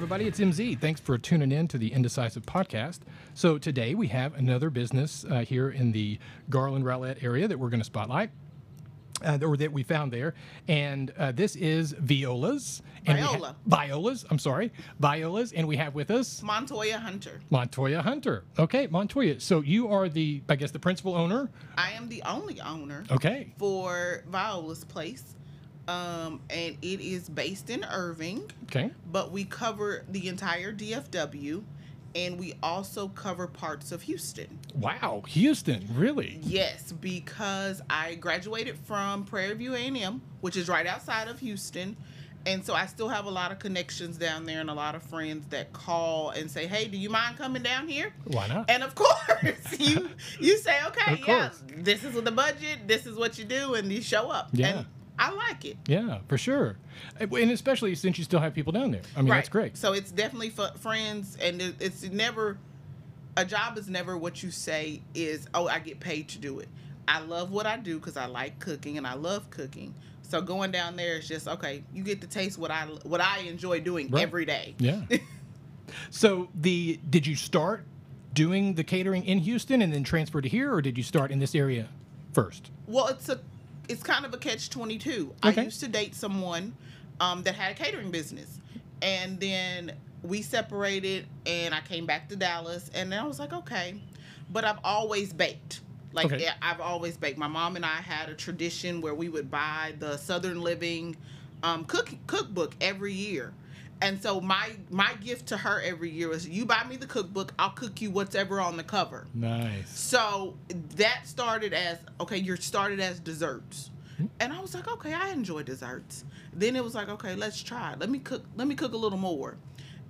Everybody, it's MZ. Thanks for tuning in to the Indecisive Podcast. So, today we have another business uh, here in the Garland Rowlett area that we're going to spotlight. Uh, or that we found there, and uh, this is Violas. And we ha- Violas. I'm sorry, Violas, and we have with us Montoya Hunter. Montoya Hunter. Okay, Montoya. So you are the, I guess, the principal owner. I am the only owner Okay. for Viola's Place, um, and it is based in Irving, Okay. but we cover the entire DFW, and we also cover parts of Houston. Wow, Houston, really? Yes, because I graduated from Prairie View A&M, which is right outside of Houston. And so I still have a lot of connections down there and a lot of friends that call and say, "Hey, do you mind coming down here?" Why not? And of course, you you say, "Okay, yeah, this is the budget, this is what you do," and you show up. Yeah. And I like it. Yeah, for sure. And especially since you still have people down there. I mean, that's great. So it's definitely for friends, and it's never a job is never what you say is. Oh, I get paid to do it. I love what I do because I like cooking and I love cooking. So going down there is just okay. You get to taste what I what I enjoy doing Right. every day. Yeah. so the did you start doing the catering in Houston and then transfer to here, or did you start in this area first? Well, it's a it's kind of a catch twenty two. I used to date someone um, that had a catering business, and then we separated, and I came back to Dallas, and then I was like, okay, but I've always baked. Like Okay. I've always baked. My mom and I had a tradition where we would buy the Southern Living um, cook cookbook every year. And so my my gift to her every year was you buy me the cookbook, I'll cook you whatever on the cover. Nice. So that started as okay, you're started as desserts. Hmm? And I was like, okay, I enjoy desserts. Then it was like, okay, let's try. it. Let me cook let me cook a little more.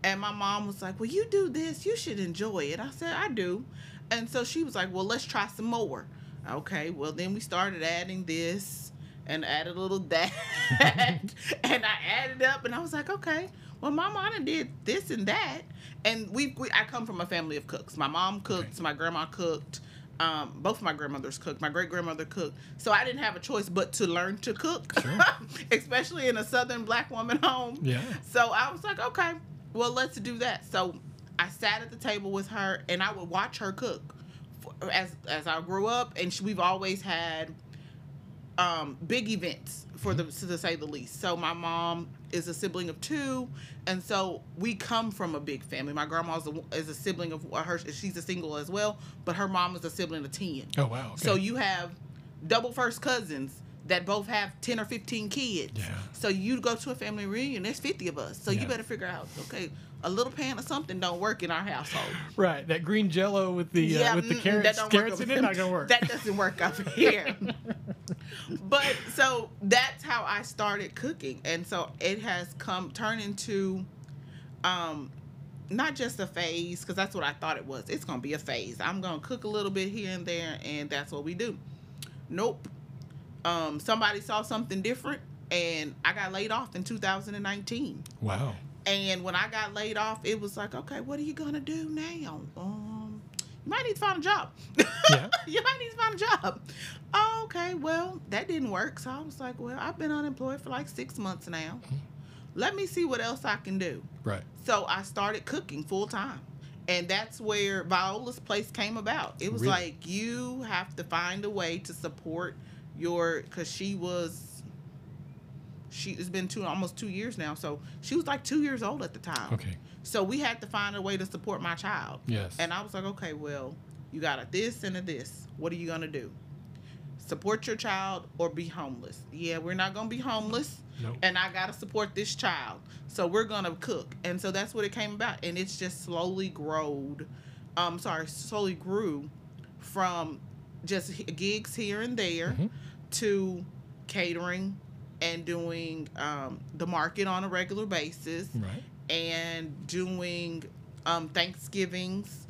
And my mom was like, Well, you do this, you should enjoy it. I said, I do. And so she was like, Well, let's try some more. Okay, well then we started adding this and added a little that. and I added up and I was like, okay, well my mama did this and that. And we, we I come from a family of cooks. My mom cooked, my grandma cooked. Um, both of my grandmothers cooked. My great grandmother cooked. So I didn't have a choice but to learn to cook, especially in a southern black woman home. Yeah. So I was like, okay, well, let's do that. So I sat at the table with her and I would watch her cook as as I grew up, and she, we've always had um, big events for the to say the least. So my mom is a sibling of two, and so we come from a big family. My grandma is a, is a sibling of her. She's a single as well, but her mom is a sibling of ten. Oh wow. Okay. So you have double first cousins that both have 10 or 15 kids. Yeah. So you go to a family reunion, there's 50 of us. So Yeah. you better figure out, okay, a little pan or something don't work in our household. right, that green Jello with the uh, with the mm-mm, carrots, don't carrots work in it, not gonna work. That doesn't work up here. but so that's how I started cooking, and so it has come turned into, um, not just a phase because that's what I thought it was. It's gonna be a phase. I'm gonna cook a little bit here and there, and that's what we do. Nope. Um, somebody saw something different, and I got laid off in 2019. wow. And when I got laid off, it was like, okay, what are you gonna do now? Um, you might need to find a job. Yeah. you might need to find a job. Okay, well, that didn't work. So I was like, well, I've been unemployed for like six months now. Let me see what else I can do. Right. So I started cooking full time. And that's where Viola's place came about. It was Really? like you have to find a way to support your because she was she it's been two almost two years now. So she was like two years old at the time. Okay. So we had to find a way to support my child. Yes. And I was like, okay, well, you got a this and a this. What are you gonna do? Support your child or be homeless? Yeah, we're not gonna be homeless. Nope. And I gotta support this child. So we're gonna cook. And so that's what it came about. And it's just slowly growed. Um, sorry, slowly grew from just gigs here and there Mhm. to catering and doing um, the market on a regular basis Right. and doing um, Thanksgivings.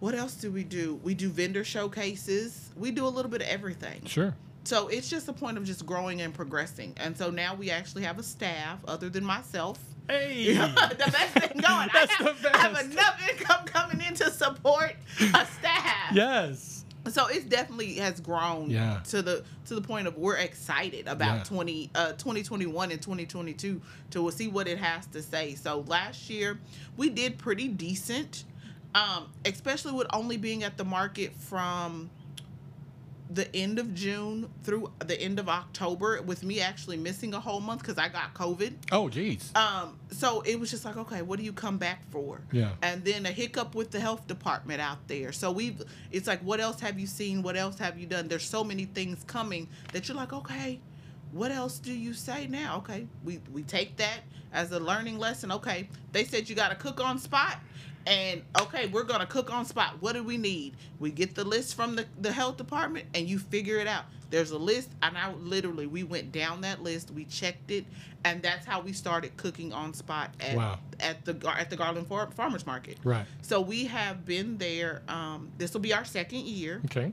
What else do we do? We do vendor showcases. We do a little bit of everything. Sure. So it's just a point of just growing and progressing. And so now we actually have a staff other than myself. Hey. the best thing going. That's I, have, the I have enough income coming in to support a staff. yes. So it definitely has grown Yeah. to the to the point of we're excited about Yeah. 20 uh 2021 and 2022 to see what it has to say so last year we did pretty decent um especially with only being at the market from the end of June through the end of October with me actually missing a whole month because I got COVID. Oh, geez. Um, so it was just like, okay, what do you come back for? Yeah. And then a hiccup with the health department out there. So we've, it's like, what else have you seen? What else have you done? There's so many things coming that you're like, okay, what else do you say now? Okay, we we take that as a learning lesson. Okay, they said you got to cook on spot. And okay, we're gonna cook on spot. What do we need? We get the list from the, the health department and you figure it out. There's a list, and I literally we went down that list, we checked it, and that's how we started cooking on spot at Wow. at the at the Garland Far- Farmers Market. Right. So we have been there. Um, this will be our second year. Okay.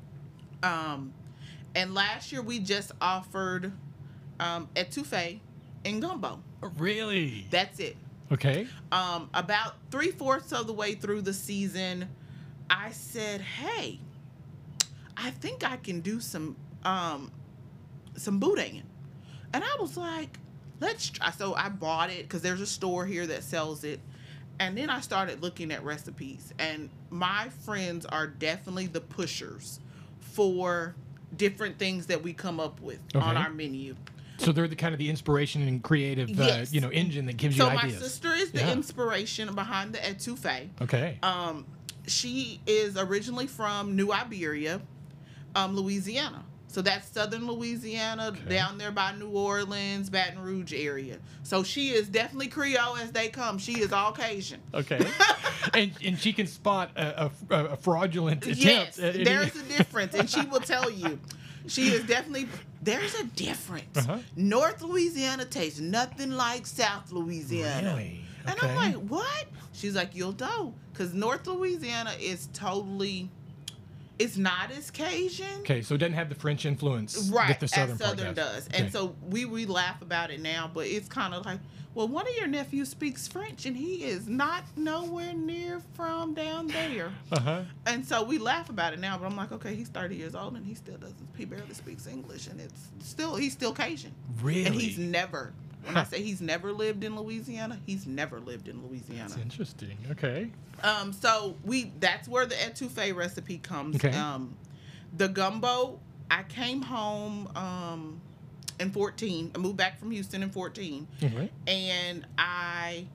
Um, and last year we just offered um, etouffee and gumbo. Really? That's it. Okay. Um, about three fourths of the way through the season, I said, "Hey, I think I can do some um, some boudin," and I was like, "Let's try." So I bought it because there's a store here that sells it, and then I started looking at recipes. And my friends are definitely the pushers for different things that we come up with on our menu. So they're the kind of the inspiration and creative, uh, Yes. you know, engine that gives So you my ideas. sister is the Yeah. inspiration behind the etouffee. Okay. Um, she is originally from New Iberia, um, Louisiana. So that's southern Louisiana, Okay. down there by New Orleans, Baton Rouge area. So she is definitely Creole as they come. She is all Cajun. Okay. and and she can spot a, a, a fraudulent attempt. Yes, there's a difference, and she will tell you. She is definitely there's a difference. Uh-huh. North Louisiana tastes nothing like South Louisiana. Really? And I'm like, what? She's like, you'll know, because North Louisiana is totally, it's not as Cajun. Okay, so it doesn't have the French influence Right, that the southern Southern does. does. And Okay. so we, we laugh about it now, but it's kind of like, well, one of your nephews speaks French and he is not nowhere near from down there. Uh-huh. And so we laugh about it now, but I'm like, okay, he's 30 years old and he still doesn't, he barely speaks English and it's still, he's still Cajun. Really? And he's never, when I say he's never lived in Louisiana, he's never lived in Louisiana. That's interesting. Okay. Um, so we that's where the etouffee recipe comes. Okay. Um, the gumbo, I came home um in 14. I moved back from Houston in 14, Okay. and I,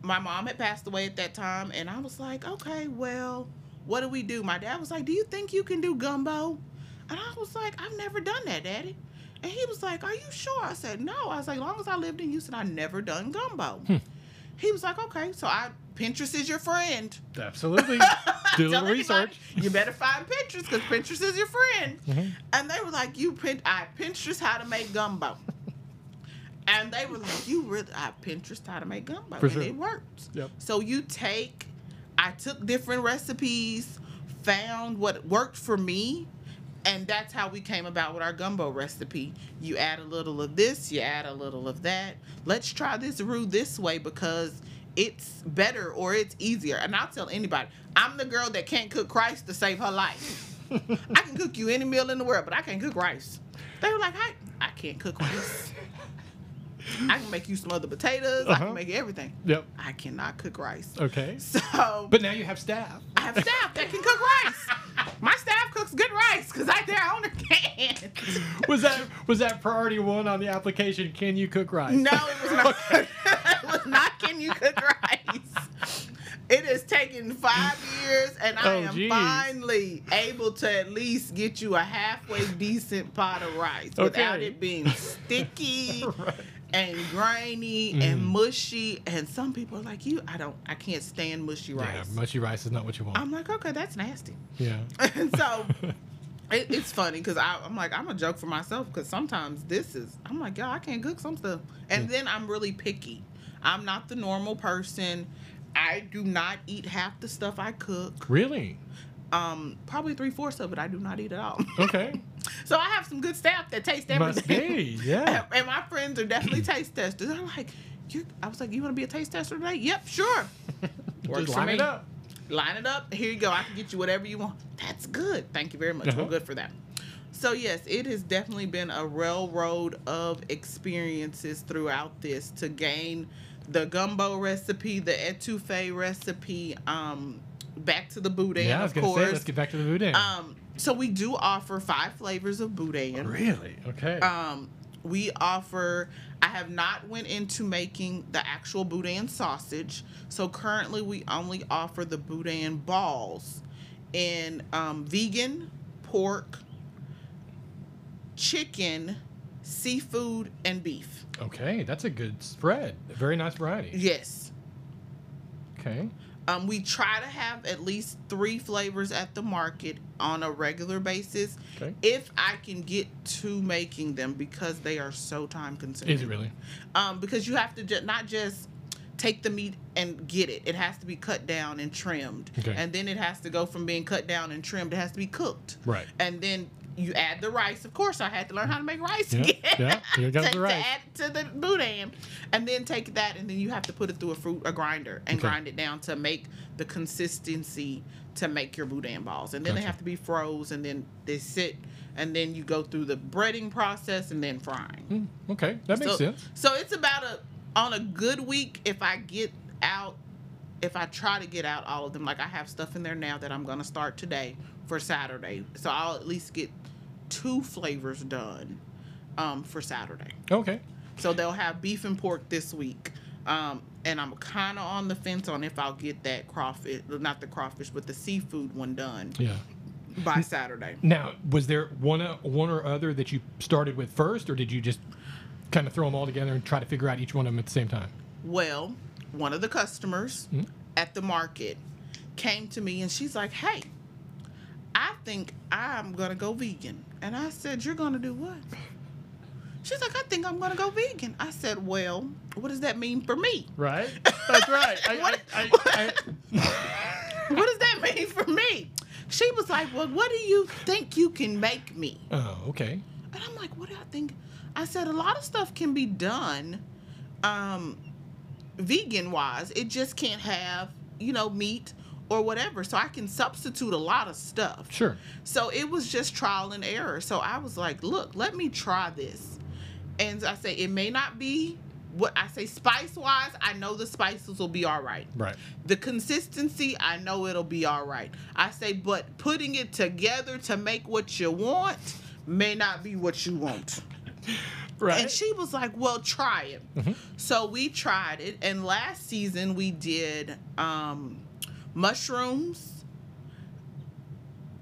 my mom had passed away at that time, and I was like, okay, well, what do we do? My dad was like, do you think you can do gumbo? And I was like, I've never done that, Daddy. And he was like, Are you sure? I said, No. I was like, As long as I lived in Houston, I never done gumbo. Hmm. He was like, Okay. So I Pinterest is your friend. Absolutely. Do a little research. You better find Pinterest because Pinterest is your friend. Mhm. And they were like, "You pin I Pinterest how to make gumbo." and they were like, "You really I Pinterest how to make gumbo, For and sure. it works." Yep. So you take, I took different recipes, found what worked for me, and that's how we came about with our gumbo recipe. You add a little of this, you add a little of that. Let's try this roux this way because it's better or it's easier. And I'll tell anybody, I'm the girl that can't cook rice to save her life. I can cook you any meal in the world, but I can't cook rice. They were like, I, I can't cook rice. I can make you some other potatoes. I Uh-huh. can make everything. Yep. I cannot cook rice. Okay. So, But now you have staff. I have staff that can cook rice. My staff cooks good rice because I their owner can. Was that was that priority one on the application? Can you cook rice? No, it was not. it was not. Can you cook rice? It has taken five years, and I Oh, am geez. finally able to at least get you a halfway decent pot of rice without it being sticky Right. And grainy Mm. and mushy. And some people are like, "You, I don't, I can't stand mushy rice. Yeah, mushy rice is not what you want. I'm like, "Okay, that's nasty." yeah. and so it, it's funny because I'm like I'm a joke for myself because sometimes this is I'm like yo I can't cook some stuff and then I'm really picky. I'm not the normal person. I do not eat half the stuff I cook. Really? Um, probably three fourths of it I do not eat at all. Okay. so I have some good staff that taste Must everything. be. Yeah. and my friends are definitely taste testers. I'm like, you. I was like, you want to be a taste tester today? Yep, sure. Works Just line it up. line it up. Here you go. I can get you whatever you want. That's good. Thank you very much. Uh-huh. We're good for that. So yes, it has definitely been a railroad of experiences throughout this to gain the gumbo recipe, the etouffee recipe, um, back to the boudin, yeah, I was of gonna course. say, let's get back to the boudin. um, so we do offer five flavors of boudin. really? Okay. Um, we offer. I have not went into making the actual boudin sausage. So currently, we only offer the boudin balls in um, vegan, pork, chicken, seafood, and beef. okay, that's a good spread. A very nice variety. Yes. Okay. Um, we try to have at least three flavors at the market on a regular basis. Okay. If I can get to making them because they are so time consuming. Is it really? um, because you have to ju- not just take the meat and get it. It has to be cut down and trimmed, Okay. and then it has to go from being cut down and trimmed. It has to be cooked, Right. and then you add the rice. Of course, I had to learn how to make rice again. yeah, you got to, the rice. to add to the boudin, and then take that, and then you have to put it through a fruit a grinder and Okay. grind it down to make the consistency to make your boudin balls, and then they have to be froze, and then they sit, and then you go through the breading process and then frying. Hmm, okay, that makes so, sense. So it's about a on a good week if I get out if I try to get out all of them. Like I have stuff in there now that I'm gonna start today for Saturday. So I'll at least get two flavors done um, for Saturday. Okay. So they'll have beef and pork this week. Um, and I'm kind of on the fence on if I'll get that crawfish, not the crawfish, but the seafood one done Yeah. by Saturday. Now, was there one uh, one or other that you started with first, or did you just kind of throw them all together and try to figure out each one of them at the same time? Well, one of the customers Mhm. at the market came to me and she's like, Hey, think I'm gonna go vegan. And I said, You're gonna do what? She's like, I think I'm gonna go vegan. I said, Well, what does that mean for me? Right. That's right. I, What- I, I, What does that mean for me? She was like, Well, what do you think you can make me? oh, okay. And I'm like, what do I think? I said a lot of stuff can be done um vegan wise. It just can't have, you know, meat or whatever. So I can substitute a lot of stuff. Sure. So it was just trial and error. So I was like, look, let me try this. And I say it may not be what I say spice wise, I know the spices will be all right. Right. The consistency, I know it'll be all right. I say, but putting it together to make what you want may not be what you want. Right. And she was like, well, try it. Mhm. So we tried it. And last season we did um, mushrooms,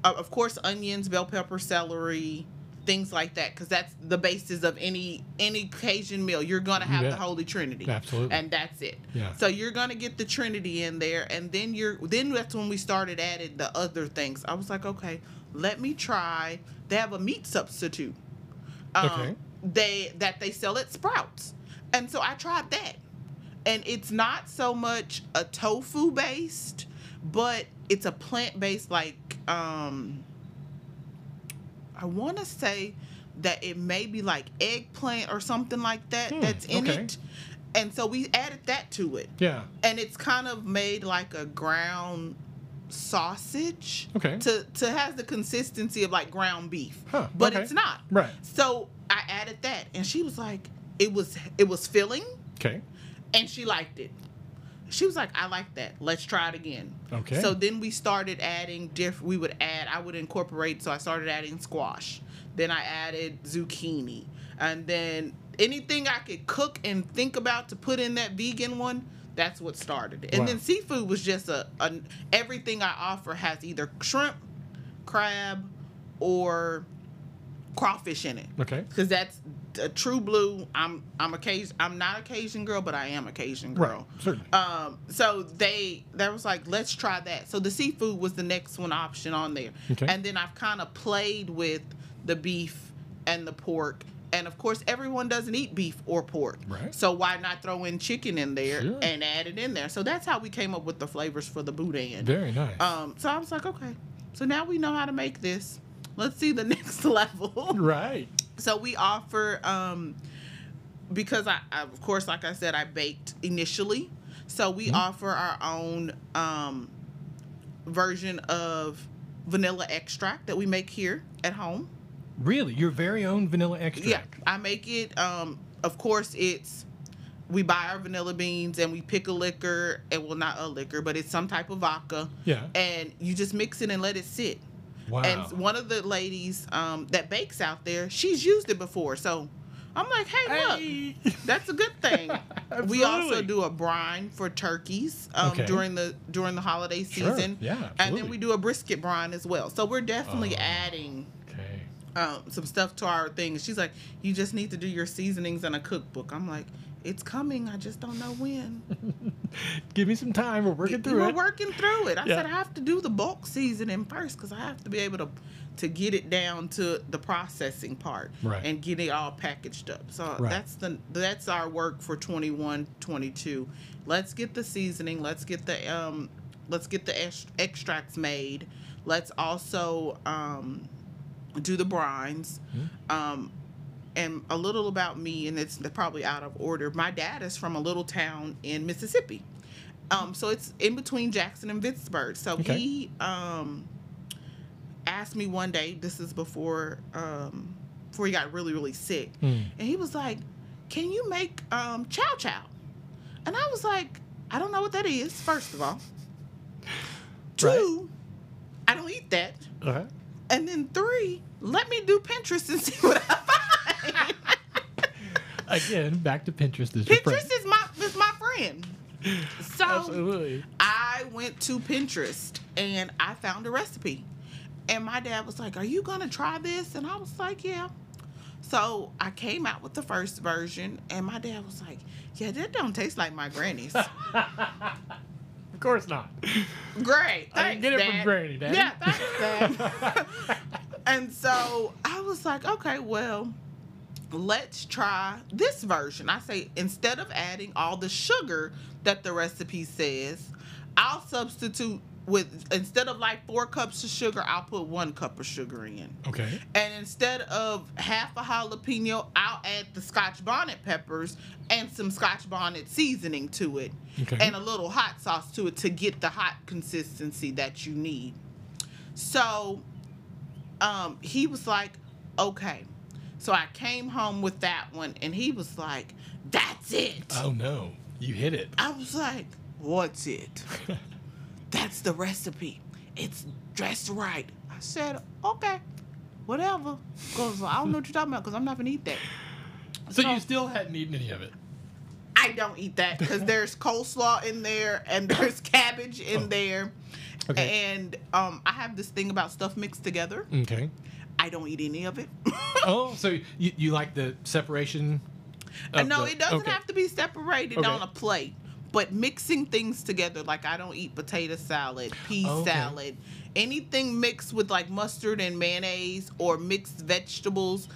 of course, onions, bell pepper, celery, things like that. Because that's the basis of any any Cajun meal. You're going to have Yeah. the Holy Trinity. Absolutely. And that's it. Yeah. So you're gonna get the Trinity in there, and then you're then that's when we started adding the other things. I was like, okay, let me try. They have a meat substitute. Um, Okay. They that they sell at Sprouts, and so I tried that, and it's not so much a tofu based, but it's a plant based like um. I want to say that it may be like eggplant or something like that Hmm, that's in okay. it. And so we added that to it. yeah. And it's kind of made like a ground sausage. Okay. To to has the consistency of like ground beef. Huh, But okay. it's not. Right. So I added that and she was like it was it was filling Okay. and she liked it. She was like, I like that. Let's try it again. Okay. So then we started adding diff. We would add. I would incorporate. So I started adding squash. Then I added zucchini, and then anything I could cook and think about to put in that vegan one. That's what started. it. And Wow. then seafood was just a, a everything I offer has either shrimp, crab, or crawfish in it Okay. because that's a true blue. I'm I'm a Cajun. I'm not a Cajun girl, but I am a Cajun Right. girl. Certainly. Um, so they that was like, let's try that. So the seafood was the next one option on there, Okay. and then I've kind of played with the beef and the pork. And of course, everyone doesn't eat beef or pork. Right. So why not throw in chicken in there Sure. and add it in there? So that's how we came up with the flavors for the boudin. Very nice. Um, so I was like, okay, so now we know how to make this. Let's see the next level. right. So we offer um because I, I of course like I said I baked initially. So we Mhm. offer our own um version of vanilla extract that we make here at home. Really, your very own vanilla extract? Yeah. I make it. Um, of course, it's we buy our vanilla beans and we pick a liquor, and well, not a liquor, but it's some type of vodka. Yeah. And you just mix it and let it sit. Wow. And one of the ladies um, that bakes out there, she's used it before, so I'm like, hey, look, Hey. that's a good thing. we also do a brine for turkeys um, Okay. during the during the holiday Sure, season. yeah, And then we do a brisket brine as well. So we're definitely Oh. adding Okay. um, some stuff to our thing. She's like, you just need to do your seasonings in a cookbook. I'm like, it's coming. I just don't know when. Give me some time. We're working through it. We're working through it. I Yeah. said I have to do the bulk seasoning first because I have to be able to to get it down to the processing part Right. and get it all packaged up. So Right. that's the that's our work for 21, 22. Let's get the seasoning. Let's get the um let's get the ex- extracts made. Let's also um do the brines. Mm-hmm. Um and a little about me, and it's probably out of order. My dad is from a little town in Mississippi. Um, so it's in between Jackson and Vicksburg. So Okay. he um, asked me one day, this is before um, before he got really, really sick. Mm. And he was like, Can you make um, chow chow? And I was like, I don't know what that is, first of all. Two, I don't eat that. Uh-huh. And then three, let me do Pinterest and see what I. Again, back to Pinterest. Is. Pinterest is my is my friend. So Absolutely. I went to Pinterest and I found a recipe. And my dad was like, Are you gonna try this? And I was like, Yeah. So I came out with the first version and my dad was like, Yeah, that don't taste like my granny's. Of course not. Great. I Thanks, get it from Granny, Daddy. Yeah, thanks, Dad. and so I was like, okay, well, let's try this version. I say instead of adding all the sugar that the recipe says, I'll substitute with instead of like four cups of sugar, I'll put one cup of sugar in. Okay. And instead of half a jalapeno, I'll add the scotch bonnet peppers and some scotch bonnet seasoning to it Okay. and a little hot sauce to it to get the hot consistency that you need. So um, he was like, okay. So I came home with that one and he was like, that's it. Oh no, you hit it. I was like, what's it? That's the recipe. It's dressed right. I said, okay, whatever. Because I don't know what you're talking about because I'm not going to eat that. So So- you still hadn't eaten any of it. I don't eat that because there's coleslaw in there and there's cabbage in Oh. there. Okay. And um, I have this thing about stuff mixed together. Okay. I don't eat any of it. Oh, so you, you like the separation? no, the- it doesn't okay. have to be separated Okay. on a plate. But mixing things together, like I don't eat potato salad, pea Oh, Okay. salad, anything mixed with like mustard and mayonnaise or mixed vegetables.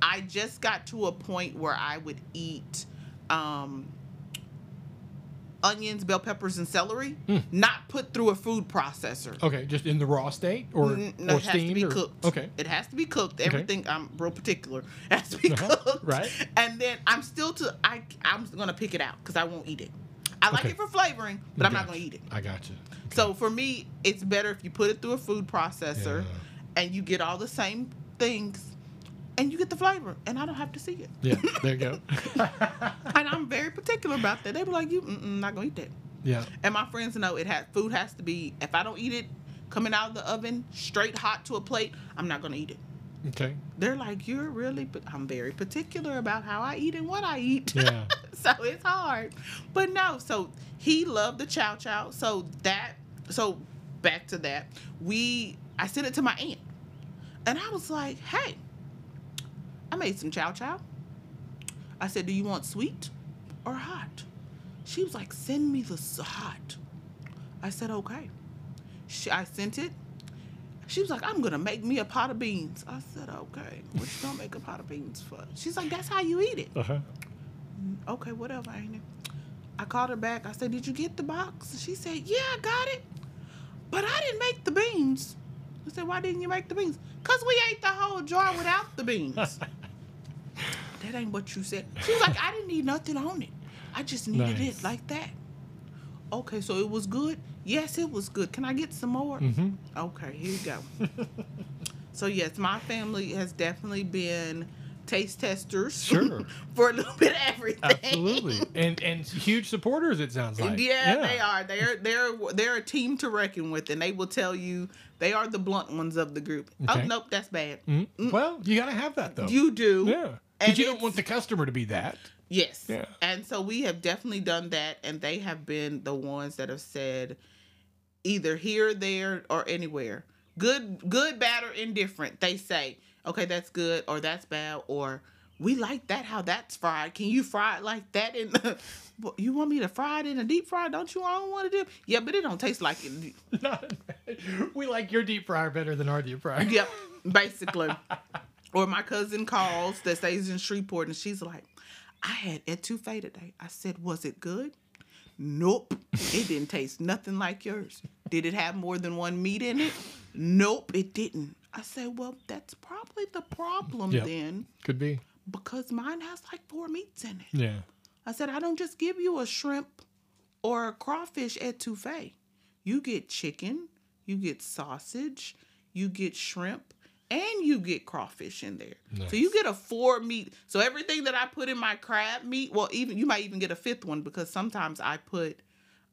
I just got to a point where I would eat um, onions, bell peppers, and celery, Hmm. not put through a food processor. Okay, just in the raw state or, N- no, or it has to steamed be or- cooked. Okay. It has to be cooked. Okay. Everything I'm real particular. It has to be Uh-huh, cooked. right. And then I'm still to I I'm gonna pick it out because I won't eat it. I like Okay. it for flavoring, but I'm not gonna eat it. I got you. So for me, it's better if you put it through a food processor Yeah. and you get all the same things and you get the flavor and I don't have to see it. Yeah, there you go. And I'm very particular about that. They be like, you not gonna eat that. yeah. And my friends know it has food has to be if I don't eat it coming out of the oven straight hot to a plate, I'm not gonna eat it. Okay. They're like, you're really, but I'm very particular about how I eat and what I eat. Yeah. so it's hard. But no, so he loved the chow chow. So that, so back to that, we, I sent it to my aunt. And I was like, hey, I made some chow chow. I said, do you want sweet or hot? She was like, send me the hot. I said, okay. She, I sent it. She was like, I'm gonna make me a pot of beans. I said, okay. What you gonna make a pot of beans for? She's like, that's how you eat it. Uh huh. Okay, whatever, ain't it? I called her back. I said, Did you get the box? She said, Yeah, I got it. But I didn't make the beans. I said, Why didn't you make the beans? Because we ate the whole jar without the beans. that ain't what you said. She was like, I didn't need nothing on it. I just needed Nice. it like that. Okay, so it was good? Yes, it was good. Can I get some more? Mm-hmm. Okay, here you go. so yes, my family has definitely been taste testers. Sure. for a little bit of everything. Absolutely, and and huge supporters. It sounds like. Yeah, they are. They're they're they're a team to reckon with, and they will tell you they are the blunt ones of the group. Okay. Oh nope, that's bad. Mhm. Well, you gotta have that though. You do. yeah, because you don't want the customer to be that. Yes. Yeah. And so we have definitely done that, and they have been the ones that have said either here, there, or anywhere. Good, good, bad, or indifferent. They say, okay, that's good, or that's bad, or we like that how that's fried. Can you fry it like that? In the, you want me to fry it in a deep fry? Don't you? I don't want to do. Yeah, but it don't taste like it. Not, we like your deep fryer better than our deep fryer. Yep, basically. or my cousin calls that stays in Shreveport and she's like, I had etouffee today. I said, Was it good? Nope. It didn't taste nothing like yours. Did it have more than one meat in it? Nope, it didn't. I said, Well, that's probably the problem Yep. then, Could be. because mine has like four meats in it. Yeah. I said, I don't just give you a shrimp or a crawfish etouffee. You get chicken, you get sausage, you get shrimp, and you get crawfish in there. So you get a four meat. So everything that I put in my crab meat, well, even you might even get a fifth one because sometimes I put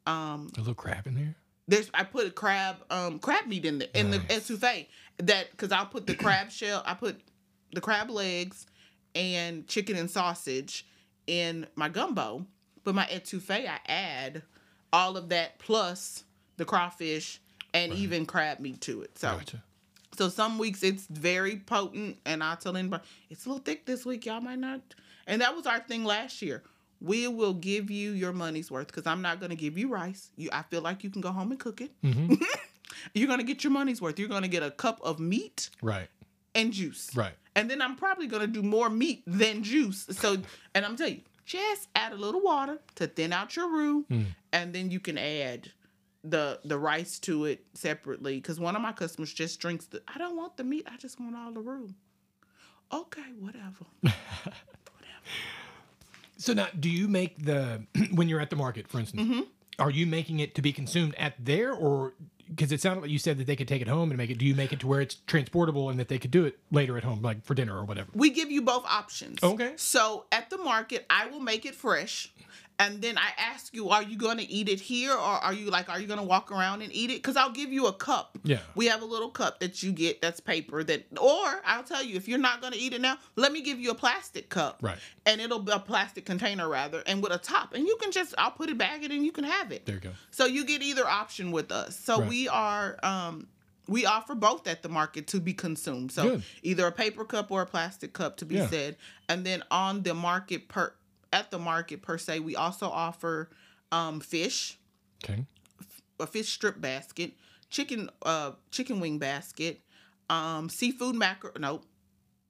um A little crab in there. there's I put a crab um crab meat in the in Nice. the etouffee that because I'll put the crab shell I put the crab legs and chicken and sausage in my gumbo, but my etouffee I add all of that plus the crawfish and even crab meat to it. So Gotcha. So some weeks it's very potent, and I tell anybody it's a little thick this week. Y'all might not. And that was our thing last year. We will give you your money's worth because I'm not going to give you rice. You, I feel like you can go home and cook it. hmm You're going to get your money's worth. You're going to get a cup of meat right. and juice. Right. And then I'm probably going to do more meat than juice. So, and I'm telling you, just add a little water to thin out your roux, Mm. and then you can add the the rice to it separately. Because one of my customers just drinks the. I don't want the meat. I just want all the roux. Okay, whatever. So now, do you make the when you're at the market, for instance? Mm-hmm. Are you making it to be consumed at there, or because it sounded like you said that they could take it home and make it? Do you make it to where it's transportable and that they could do it later at home, like for dinner or whatever? We give you both options. Okay. So at the market, I will make it fresh. And then I ask you, are you going to eat it here or are you like, are you going to walk around and eat it? Because I'll give you a cup. Yeah. We have a little cup that you get that's paper that, or I'll tell you, if you're not going to eat it now, let me give you a plastic cup. Right. And it'll be a plastic container rather, and with a top. And you can just, I'll put it back in and you can have it. There you go. So you get either option with us. So Right. we are um we offer both at the market to be consumed. So Good. either a paper cup or a plastic cup to be Yeah. said. And then on the market per at the market per se, we also offer um fish, Okay. a fish strip basket, chicken uh chicken wing basket, um seafood macaroni no.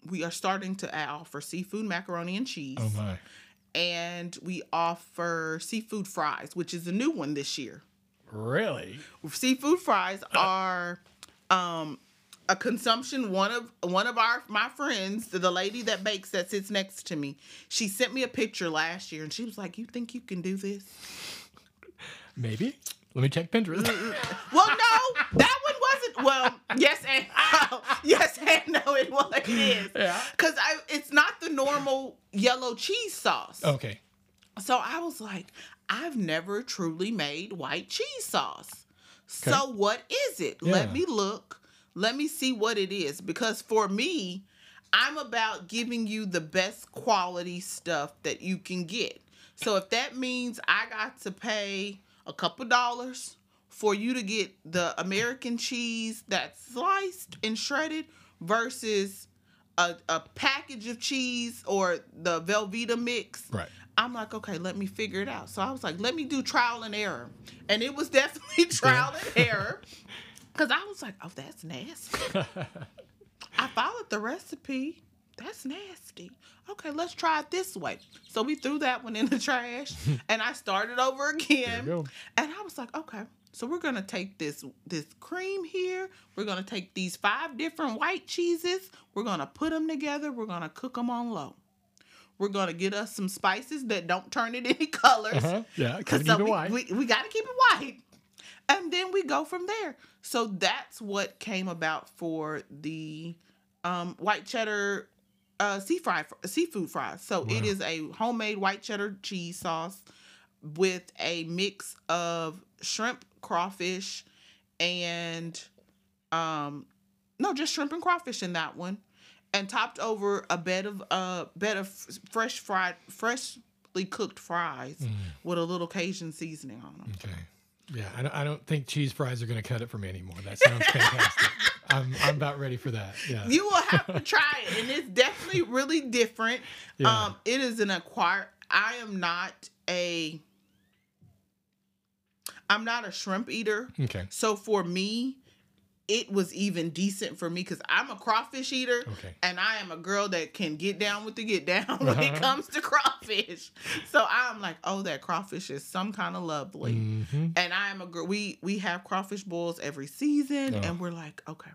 We are starting to offer seafood macaroni and cheese. Oh my. And we offer seafood fries, which is a new one this year. Really? seafood fries are um a consumption one of one of our my friends the lady that bakes that sits next to me she sent me a picture last year and she was like you think you can do this Maybe. Let me check Pinterest. Mm, mm, mm. well no that one wasn't well yes and no. yes and no it was it is Yeah. because i it's not the normal yellow cheese sauce okay. So I was like, I've never truly made white cheese sauce. So what is it? Let me look. Let me see what it is. Because for me, I'm about giving you the best quality stuff that you can get. So if that means I got to pay a couple dollars for you to get the American cheese that's sliced and shredded versus a, a package of cheese or the Velveeta mix, Right. I'm like, okay, let me figure it out. So I was like, let me do trial and error. And it was definitely trial and error. Cause I was like, oh, that's nasty. I followed the recipe. That's nasty. Okay, let's try it this way. So we threw that one in the trash and I started over again. And I was like, okay, so we're gonna take this this cream here. We're gonna take these five different white cheeses. We're gonna put them together. We're gonna cook them on low. We're gonna get us some spices that don't turn it any colors. Uh-huh. Yeah. Cause so we, we, we gotta keep it white. And then we go from there. So that's what came about for the um, white cheddar uh, sea fry, seafood fries. So Wow. it is a homemade white cheddar cheese sauce with a mix of shrimp, crawfish, and um, no, just shrimp and crawfish in that one, and topped over a bed of uh bed of f- fresh fried, freshly cooked fries Mm. with a little Cajun seasoning on them. Okay. Yeah, I don't, I don't think cheese fries are going to cut it for me anymore. That sounds fantastic. I'm, I'm about ready for that. Yeah. You will have to try it, and it's definitely really different. Yeah. Um, it is an acquired. I am not a. I'm not a shrimp eater, okay. so for me, it was even decent for me because I'm a crawfish eater, Okay. and I am a girl that can get down with the get down when it Uh-huh. comes to crawfish. So I'm like, oh, that crawfish is some kind of lovely. hmm And I am a girl. We we have crawfish boils every season, Oh. and we're like, okay.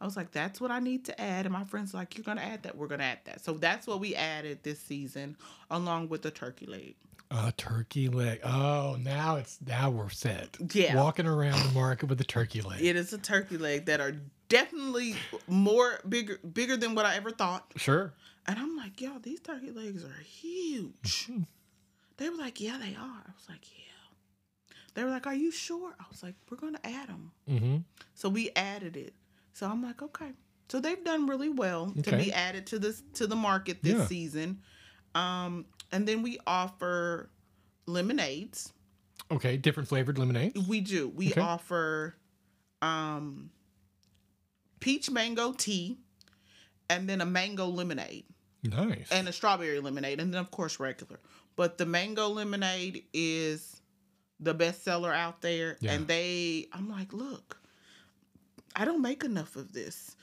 I was like, that's what I need to add, and my friends like, you're gonna add that. We're gonna add that. So that's what we added this season, along with the turkey leg. A turkey leg. Oh, now it's now we're set. Yeah. Walking around the market with a turkey leg. It is a turkey leg that are definitely more bigger bigger than what I ever thought. Sure. And I'm like, yo, these turkey legs are huge. Mhm. They were like, yeah, they are. I was like, yeah. They were like, are you sure? I was like, we're gonna add them. Mm-hmm. So we added it. So I'm like, okay. So they've done really well to be added to this to the market this Yeah. season. Um, and then we offer lemonades. Okay. Different flavored lemonade. We do. We Okay. offer um peach mango tea and then a mango lemonade Nice. and a strawberry lemonade and then of course regular. But the mango lemonade is the best seller out there Yeah. and they I'm like, look, I don't make enough of this.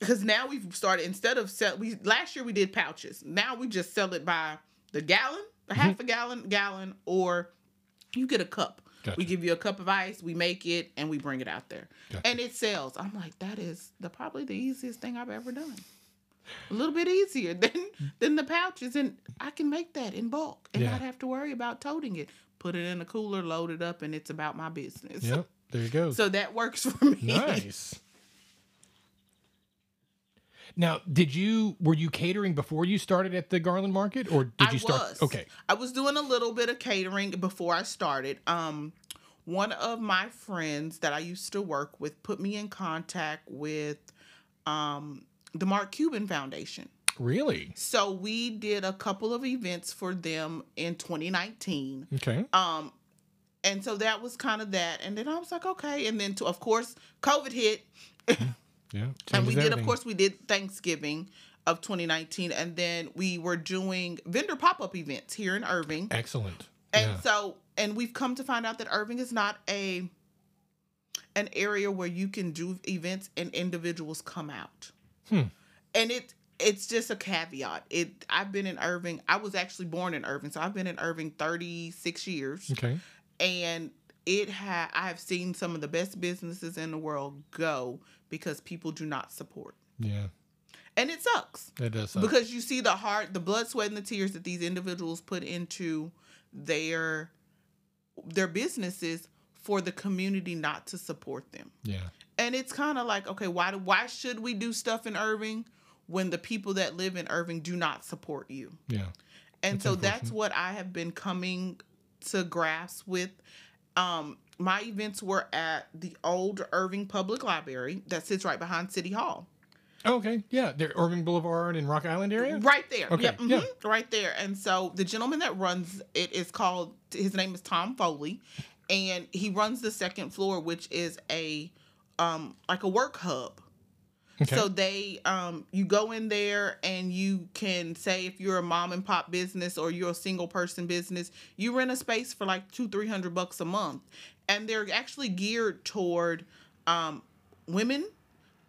Because now we've started instead of sell we last year we did pouches. Now we just sell it by the gallon, a Mm-hmm. half a gallon, gallon, or you get a cup. Gotcha. We give you a cup of ice, we make it, and we bring it out there. Gotcha. And it sells. I'm like, that is the probably the easiest thing I've ever done. A little bit easier than than the pouches, and I can make that in bulk and Yeah. not have to worry about toting it. Put it in a cooler, load it up, and it's about my business. Yep. There you go. So that works for me. nice. Now, did you were you catering before you started at the Garland Market, or did I you start? was. Okay. I was doing a little bit of catering before I started. Um, one of my friends that I used to work with put me in contact with um, the Mark Cuban Foundation. Really? So we did a couple of events for them in 2019. Okay. Um, and so that was kind of that. And then I was like, okay. And then, to, of course, COVID hit. Yeah. and we did, of course, we did Thanksgiving of 2019. And then we were doing vendor pop up events here in Irving. Excellent. And yeah. so, and we've come to find out that Irving is not a an area where you can do events and individuals come out. Hmm. And it it's just a caveat. It I've been in Irving. I was actually born in Irving, so I've been in Irving 36 years. Okay. And it had I have seen some of the best businesses in the world go because people do not support. Yeah. And it sucks That does. Suck. because you see the heart, the blood, sweat, and the tears that these individuals put into their their businesses for the community not to support them. yeah. And it's kind of like, okay, why do, why should we do stuff in Irving when the people that live in Irving do not support you? Yeah. And That's so that's what I have been coming to grasp with. Um, my events were at the old Irving Public Library that sits right behind City Hall. Okay. Yeah. The Irving Boulevard and Rock Island area. Right there. Okay, Yep. yeah. Right there. And so the gentleman that runs it is called his name is Tom Foley. And he runs the second floor, which is a um like a work hub. Okay. So they um you go in there and you can say if you're a mom and pop business or you're a single person business, you rent a space for like two, three hundred bucks a month. And they're actually geared toward um women,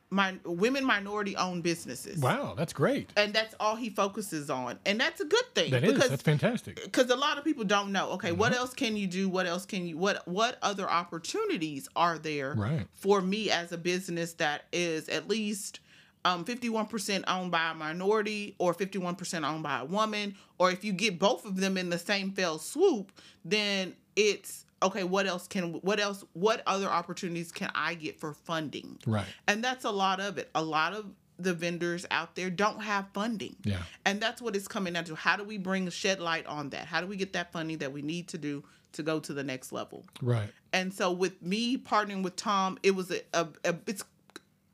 my women minority owned businesses wow, that's great. and that's all he focuses on and that's a good thing That is. because That's fantastic. because a lot of people don't know okay what Mm-hmm. else can you do what else can you what what other opportunities are there Right. for me as a business that is at least um, 51% owned by a minority or 51% owned by a woman or if you get both of them in the same fell swoop then it's okay, what else can what else what other opportunities can I get for funding? Right. And that's a lot of it. A lot of the vendors out there don't have funding. Yeah. And that's what it's coming down to. How do we bring shed light on that? How do we get that funding that we need to do to go to the next level? Right. And so with me partnering with Tom, it was a, a, a it's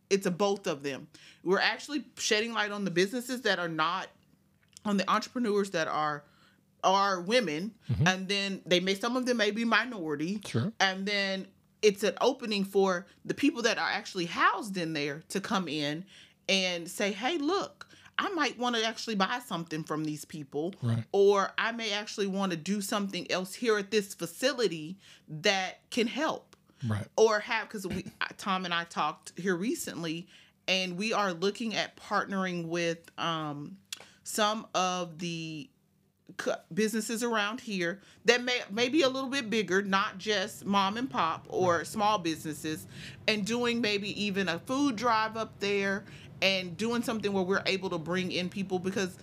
it's a both of them. We're actually shedding light on the businesses that are not on the entrepreneurs that are are women and then they may some of them may be minority Sure. and then it's an opening for the people that are actually housed in there to come in and say hey look i might want to actually buy something from these people Right. or i may actually want to do something else here at this facility that can help Right. or have because we Tom and I talked here recently, and we are looking at partnering with um, some of the businesses around here that may may be a little bit bigger, not just mom and pop or small businesses, and doing maybe even a food drive up there and doing something where we're able to bring in people because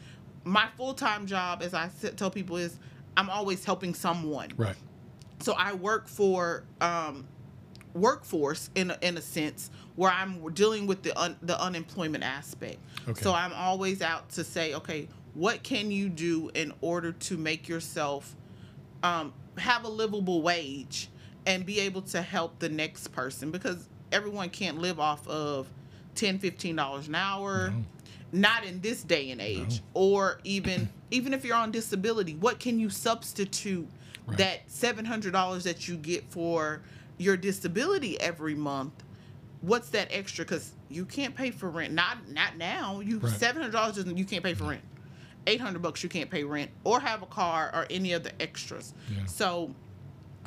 my full time job, as I tell people, is I'm always helping someone Right. so I work for um, workforce in a, in a sense where I'm dealing with the un, the unemployment aspect. Okay. So I'm always out to say, okay, what can you do in order to make yourself um, have a livable wage and be able to help the next person? Because everyone can't live off of 10 15 dollars an hour No. not in this day and age or even even if you're on disability what can you substitute Right. that $700 that you get for your disability every month? What's that extra? Because you can't pay for rent. Not not now. You Right. $700 doesn't you can't pay for rent 800 bucks you can't pay rent or have a car or any of the extras Yeah. so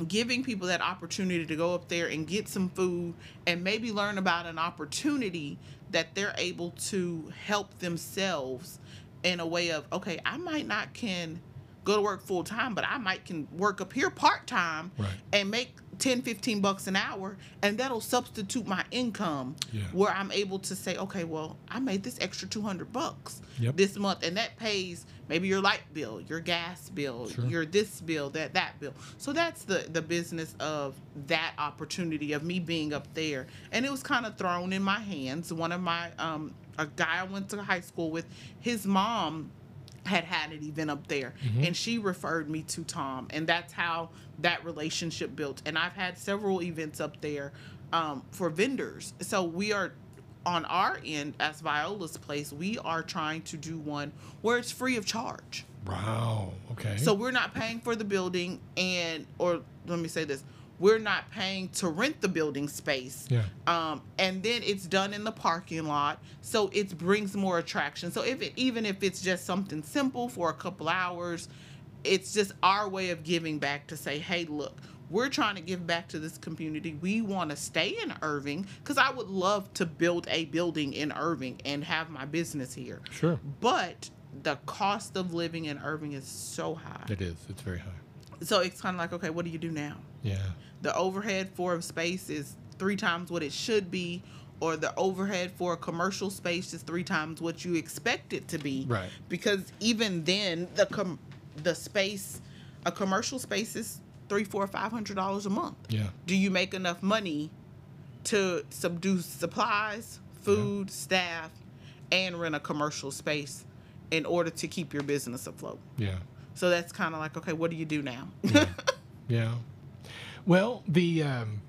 giving people that opportunity to go up there and get some food and maybe learn about an opportunity that they're able to help themselves in a way of okay i might not can go to work full time but i might can work up here part time Right. and make 10 15 bucks an hour and that'll substitute my income Yeah. where i'm able to say okay well i made this extra 200 bucks Yep. this month and that pays maybe your light bill your gas bill Sure. your this bill that that bill so that's the the business of that opportunity of me being up there and it was kind of thrown in my hands one of my um a guy i went to high school with his mom had had an event up there and she referred me to tom and that's how that relationship built and i've had several events up there um, for vendors so we are on our end as viola's place we are trying to do one where it's free of charge Wow. Okay. so we're not paying for the building and or let me say this we're not paying to rent the building space Yeah. um, and then it's done in the parking lot so it brings more attraction so if it even if it's just something simple for a couple hours it's just our way of giving back to say hey look we're trying to give back to this community we want to stay in irving because i would love to build a building in irving and have my business here Sure. but the cost of living in irving is so high It is. It's very high. so it's kind of like okay what do you do now Yeah. the overhead for a space is three times what it should be or the overhead for a commercial space is three times what you expect it to be Right. because even then the com- the space a commercial space is three four five hundred dollars a month Yeah. do you make enough money to subdue supplies food staff and rent a commercial space in order to keep your business afloat Yeah. so that's kind of like okay what do you do now yeah. Yeah. Well, the um,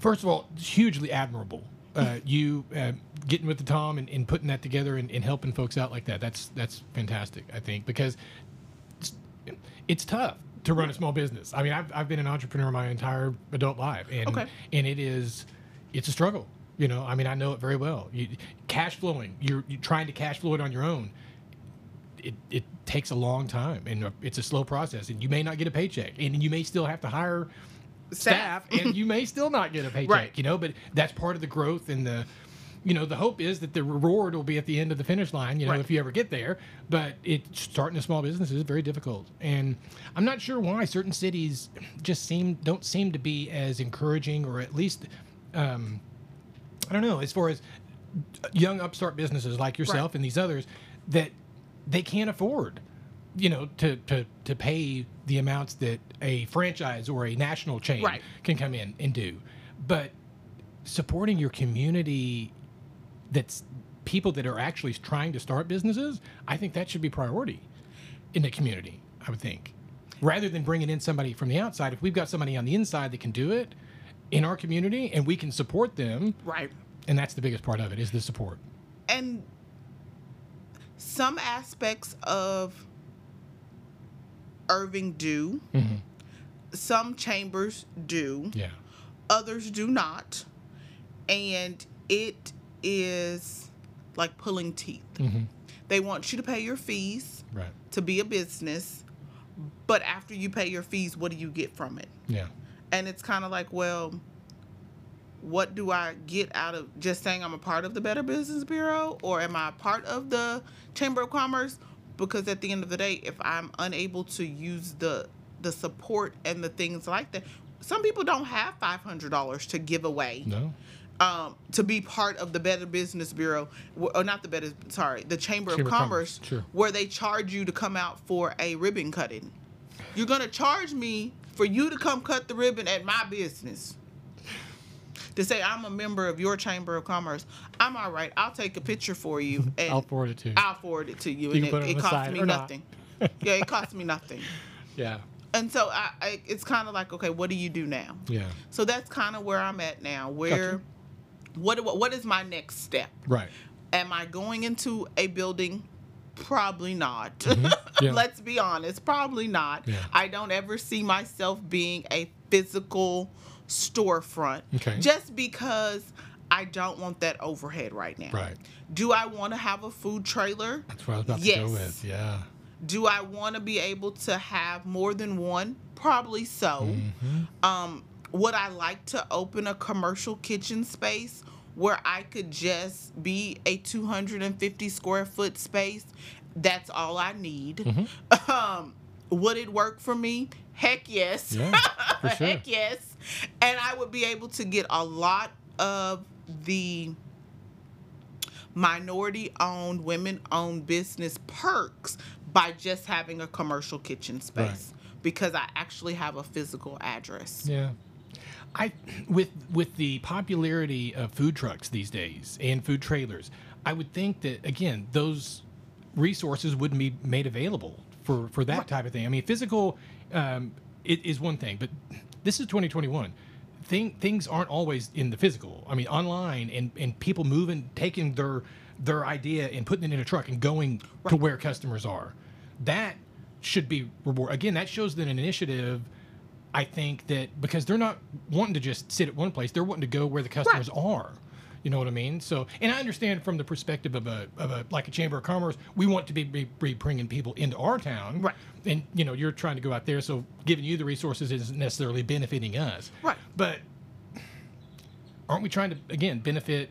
first of all, it's hugely admirable. Uh, you uh, getting with the Tom and, and putting that together and, and helping folks out like that. That's that's fantastic. I think because it's, it's tough to run a small business. I mean, I've, I've been an entrepreneur my entire adult life, and Okay. and it is it's a struggle. You know, I mean, I know it very well. You, cash flowing, you're, you're trying to cash flow it on your own it, it takes a long time and it's a slow process and you may not get a paycheck and you may still have to hire staff, and you may still not get a paycheck Right. you know but that's part of the growth and the you know the hope is that the reward will be at the end of the finish line you know Right. if you ever get there. But it starting a small business is very difficult. And i'm not sure why certain cities just seem don't seem to be as encouraging or at least um, i don't know as far as young upstart businesses like yourself and these others that they can't afford you know, to, to, to pay the amounts that a franchise or a national chain Right. can come in and do. But supporting your community that's people that are actually trying to start businesses, I think that should be priority in the community, I would think. Rather than bringing in somebody from the outside, if we've got somebody on the inside that can do it in our community and we can support them, Right. and that's the biggest part of it is the support. and some aspects of Irving do. Mm-hmm. Some chambers do. Yeah. Others do not. And it is like pulling teeth. Mm-hmm. They want you to pay your fees Right. to be a business, but after you pay your fees, what do you get from it? Yeah. And it's kind of like, well, what do I get out of just saying I'm a part of the Better Business Bureau or am I a part of the Chamber of Commerce? Because at the end of the day, if I'm unable to use the the support and the things like that, some people don't have five hundred dollars to give away No. um, to be part of the Better Business Bureau, or not the Better, sorry, the Chamber, Chamber of Commerce, Commerce, sure. where they charge you to come out for a ribbon cutting. You're gonna charge me for you to come cut the ribbon at my business. To say I'm a member of your Chamber of Commerce, I'm all right. I'll take a picture for you and I'll forward it to you. I'll forward it to you, You and it it, on it the costs me nothing. yeah, it costs me nothing. Yeah. And so I, I it's kind of like, okay, what do you do now? Yeah. So that's kind of where I'm at now. Where, what, what what is my next step? Right. Am I going into a building? Probably not. Mm-hmm. Yeah. Let's be honest. Probably not. Yeah. I don't ever see myself being a physical storefront. Okay. Just because I don't want that overhead right now. Right. Do I want to have a food trailer? That's what I was about to Yes. go with. Yeah. Do I want to be able to have more than one? Probably so. Um, would I like to open a commercial kitchen space where I could just be a 250 square foot space? That's all I need. Um, would it work for me? Heck yes. Yeah, for sure. Heck yes. And I would be able to get a lot of the minority owned, women owned business perks by just having a commercial kitchen space because I actually have a physical address. Yeah. I with with the popularity of food trucks these days and food trailers, I would think that again those resources wouldn't be made available for for that type of thing. I mean, physical um, it is one thing, but this is 2021. Thing, things aren't always in the physical. I mean, online and, and people moving, taking their their idea and putting it in a truck and going to where customers are. That should be reward. Again, that shows that an initiative. I think that because they're not wanting to just sit at one place, they're wanting to go where the customers are. You know what I mean? So, and I understand from the perspective of a, of a like a chamber of commerce, we want to be, be, be bringing people into our town, Right. And you know, you're trying to go out there, so giving you the resources isn't necessarily benefiting us, Right. But aren't we trying to again benefit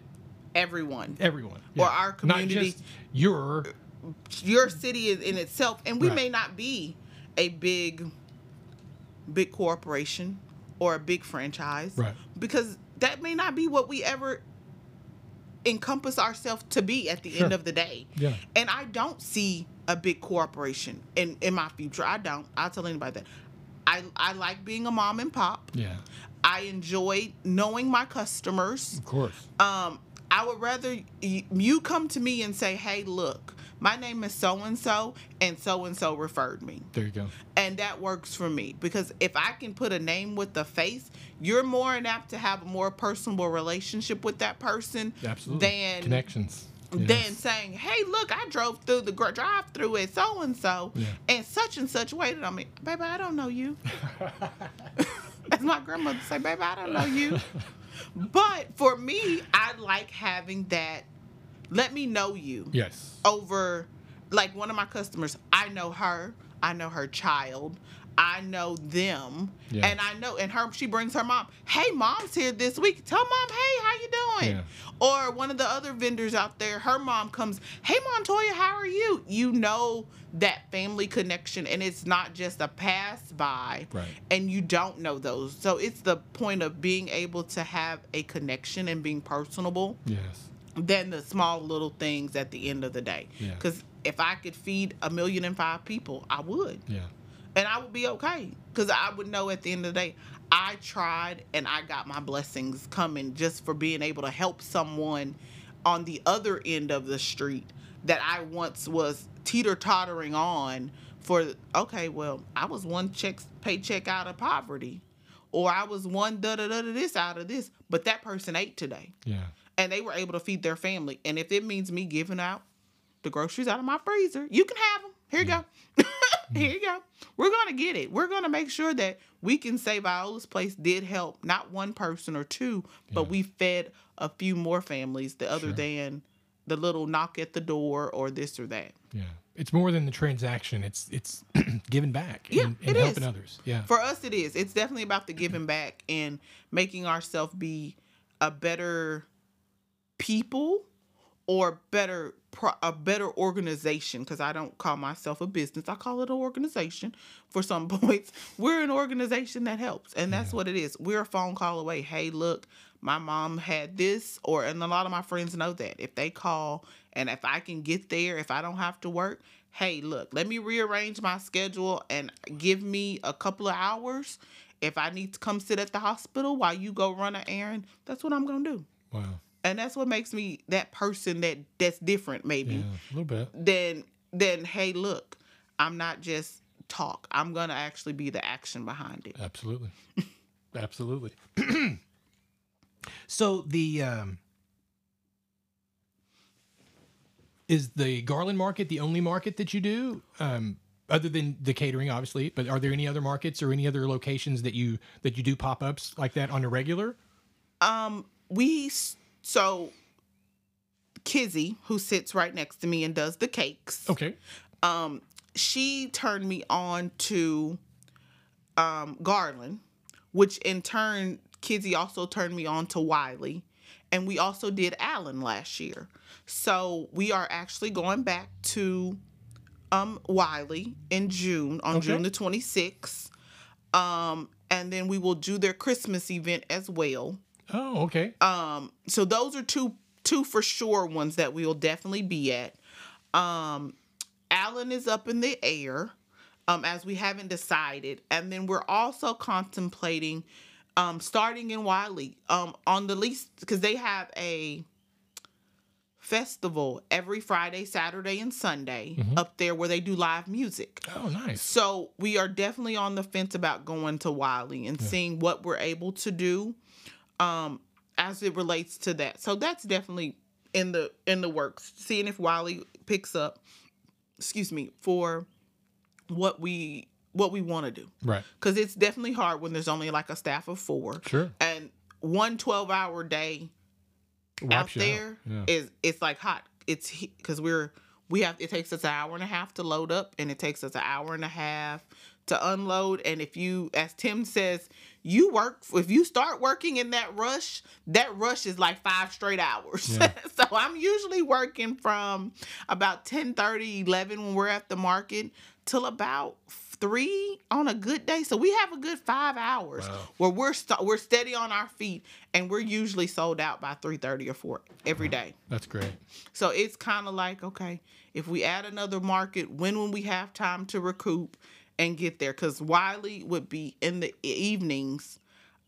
Everyone. everyone Or our community. not just your Your city is in itself, and we Right. may not be a big, big corporation or a big franchise, Right. Because that may not be what we ever encompass ourselves to be at the Sure. end of the day. Yeah. And I don't see a big corporation in in my future. I don't. I'll tell anybody that. I I like being a mom and pop. yeah, I enjoy knowing my customers. of course, Um, I would rather y- you come to me and say, "Hey, look, my name is so and so, and so and so referred me," there you go. and that works for me because if I can put a name with a face, you're more apt to have a more personable relationship with that person Absolutely, than connections. than Yes. saying, "Hey, look, I drove through the drive-through at so and so, and such and such waited on me." Baby, I don't know you. As my grandmother say, "Baby, I don't know you." but for me, I like having that. Let me know you yes, over, like one of my customers. I know her. I know her child. I know them, Yeah. and I know, and her. She brings her mom. Hey, mom's here this week. Tell mom, hey, how you doing? Yeah. Or one of the other vendors out there, her mom comes, Hey Montoya, how are you? You know that family connection and it's not just a pass by Right. and you don't know those. So it's the point of being able to have a connection and being personable yes, than the small little things at the end of the day. Yeah. Because if I could feed a million and five people, I would. Yeah. And I would be okay. Because I would know at the end of the day, I tried and I got my blessings coming just for being able to help someone on the other end of the street that I once was teeter tottering on for okay, well, I was one check paycheck out of poverty. Or I was one da da da da this out of this, but that person ate today Yeah. And they were able to feed their family. And if it means me giving out the groceries out of my freezer, you can have them. Here you go. Mm-hmm. Here you go. We're going to get it. We're going to make sure that we can say Viola's Place did help not one person or two, but Yeah. we fed a few more families the other Sure. than the little knock at the door or this or that. Yeah. It's more than the transaction. It's it's giving back Yeah, and, and it helping is. others. Yeah. For us, it is. It's definitely about the giving back and making ourselves be a better people or better a better organization because I don't call myself a business. I call it an organization for some points. We're an organization that helps, and that's what it is. We're a phone call away. Hey, look, my mom had this, or and a lot of my friends know that if they call and if I can get there, if I don't have to work, hey, look, let me rearrange my schedule and give me a couple of hours. If I need to come sit at the hospital while you go run an errand, that's what I'm gonna do wow. And that's what makes me that person that that's different maybe Yeah. A little bit. then then hey look i'm not just talk i'm gonna actually be the action behind it Absolutely. Absolutely. so the um, is the Garland market the only market that you do? Um, other than the catering, obviously, but are there any other markets or any other locations that you that you do pop ups like that on a regular? um we s- so kizzy who sits right next to me and does the cakes Okay. um she turned me on to um garland which in turn kizzy also turned me on to wylie and we also did allen last year so we are actually going back to um wylie in june on Okay. june the 26th um and then we will do their christmas event as well Oh, okay. um, so those are two two for sure ones that we'll definitely be at. Um, Allen is up in the air, um, as we haven't decided, and then we're also contemplating um starting in Wylie um on the least because they have a festival every Friday, Saturday, and Sunday up there where they do live music. Oh, nice. So we are definitely on the fence about going to Wylie and seeing what we're able to do um as it relates to that. So that's definitely in the in the works. Seeing if Wylie picks up excuse me for what we what we want to do. Right. Cuz it's definitely hard when there's only like a staff of 4 Sure. and one 12-hour day out Wipes you there Yeah. is it's like hot. It's because we're we have it takes us an hour and a half to load up, and it takes us an hour and a half to unload. And if you, as Tim says, you work if you start working in that rush, that rush is like five straight hours. Yeah. so I'm usually working from about 10 30, 11 when we're at the market till about three on a good day. So we have a good five hours Wow. where we're st- we're steady on our feet, and we're usually sold out by three thirty or four every day. That's great. So it's kind of like okay, if we add another market, when when we have time to recoup and get there, because Wylie would be in the evenings.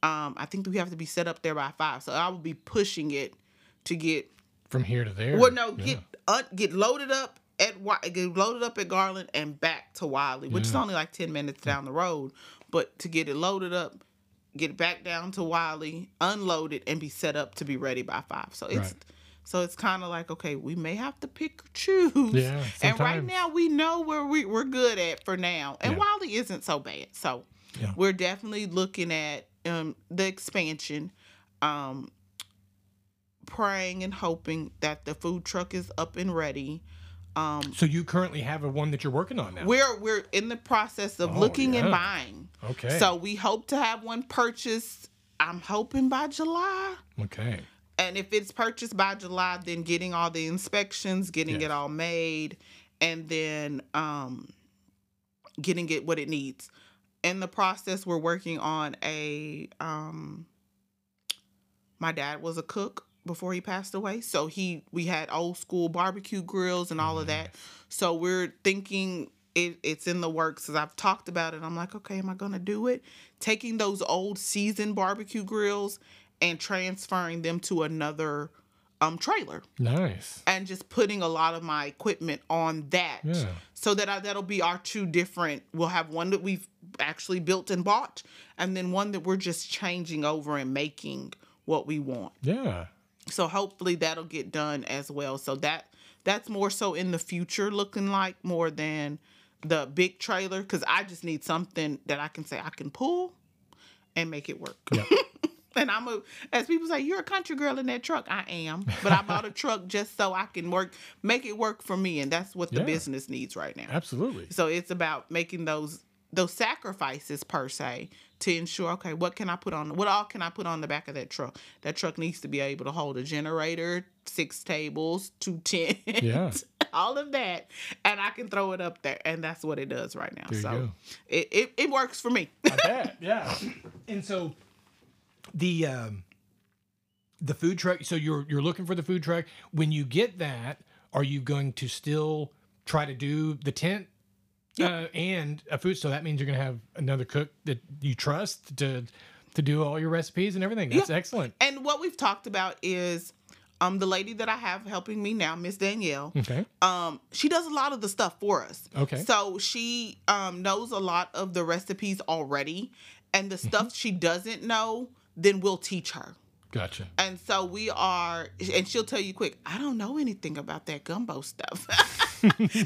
Um, I think we have to be set up there by five, so I will be pushing it to get From here to there. well, no, Yeah. get uh, get loaded up at get loaded up at Garland and back to Wylie, which is only like ten minutes down the road. But to get it loaded up, get it back down to Wylie, unload it, and be set up to be ready by five. So it's Right. So it's kind of like okay, we may have to pick or choose. Yeah, and right now we know where we we're good at for now, and Yeah. Wylie isn't so bad. So Yeah. we're definitely looking at um the expansion. Um, praying and hoping that the food truck is up and ready. Um, So you currently have a one that you're working on now. we're we're in the process of Oh, looking and buying. Okay. So we hope to have one purchased. I'm hoping by July. okay. And if it's purchased by July, then getting all the inspections, getting Yes. it all made, and then um, getting it what it needs. In the process, we're working on a. Um, my dad was a cook before he passed away. So he we had old school barbecue grills and all of that. So we're thinking it, it's in the works. As I've talked about it, I'm like, okay, am I gonna do it? Taking those old seasoned barbecue grills and transferring them to another um trailer Nice. and just putting a lot of my equipment on that Yeah. so that I, that'll be our two different we'll have one that we've actually built and bought and then one that we're just changing over and making what we want Yeah. so hopefully that'll get done as well so that that's more so in the future looking like more than the big trailer because i just need something that i can say i can pull and make it work Yeah. and i'm a as people say you're a country girl in that truck i am but i bought a truck just so i can work make it work for me and that's what the Yeah. business needs right now Absolutely. so it's about making those those sacrifices per se to ensure okay what can i put on what all can i put on the back of that truck that truck needs to be able to hold a generator six tables two tents Yeah. all of that and i can throw it up there and that's what it does right now There so. It, it it works for me I bet. Yeah. And so the um the food truck so you're you're looking for the food truck. When you get that, are you going to still try to do the tent uh, and a food so that means you're going to have another cook that you trust to to do all your recipes and everything. That's excellent. and what we've talked about is um the lady that i have helping me now miss danielle Okay. um she does a lot of the stuff for us Okay. so she um knows a lot of the recipes already and the stuff she doesn't know then we'll teach her. Gotcha. and so we are and she'll tell you quick i don't know anything about that gumbo stuff.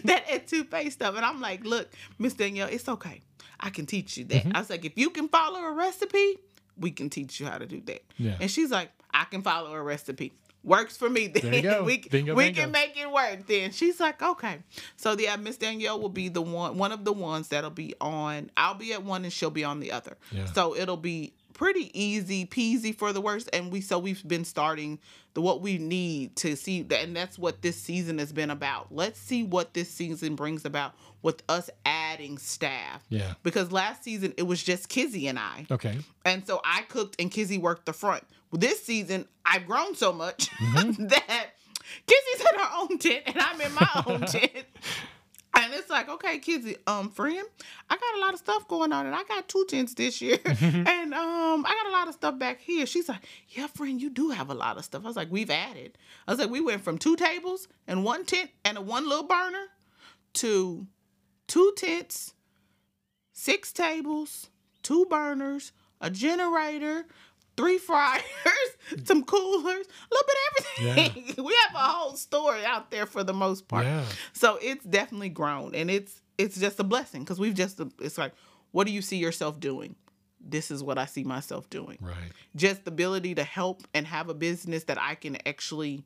That etouffee stuff. And i'm like look miss danielle it's okay. I can teach you that. Mm-hmm. I was like if you can follow a recipe we can teach you how to do that. Yeah. and she's like i can follow a recipe. Works for me then There you go. we, Bingo, we bingo. can make it work then. She's like okay. So yeah miss danielle will be the one one of the ones that'll be on i'll be at one and she'll be on the other. Yeah. so it'll be pretty easy peasy for the worst and we so we've been starting the what we need to see and that's what this season has been about let's see what this season brings about with us adding staff Yeah. because last season it was just kizzy and i Okay. and so I cooked and Kizzy worked the front. Well, this season I've grown so much Mm-hmm. that Kizzy's in her own tent and I'm in my own tent. And it's like, okay, Kizzy, um, friend, I got a lot of stuff going on, and I got two tents this year, and um, I got a lot of stuff back here. She's like, yeah, friend, you do have a lot of stuff. I was like, we've added. I was like, we went from two tables and one tent and a one little burner to two tents, six tables, two burners, a generator, three fryers, some coolers, a little bit of everything. we have a whole store out there for the most part. Yeah. So it's definitely grown and it's it's just a blessing because we've just it's like what do you see yourself doing? This is what I see myself doing Right. just the ability to help and have a business that I can actually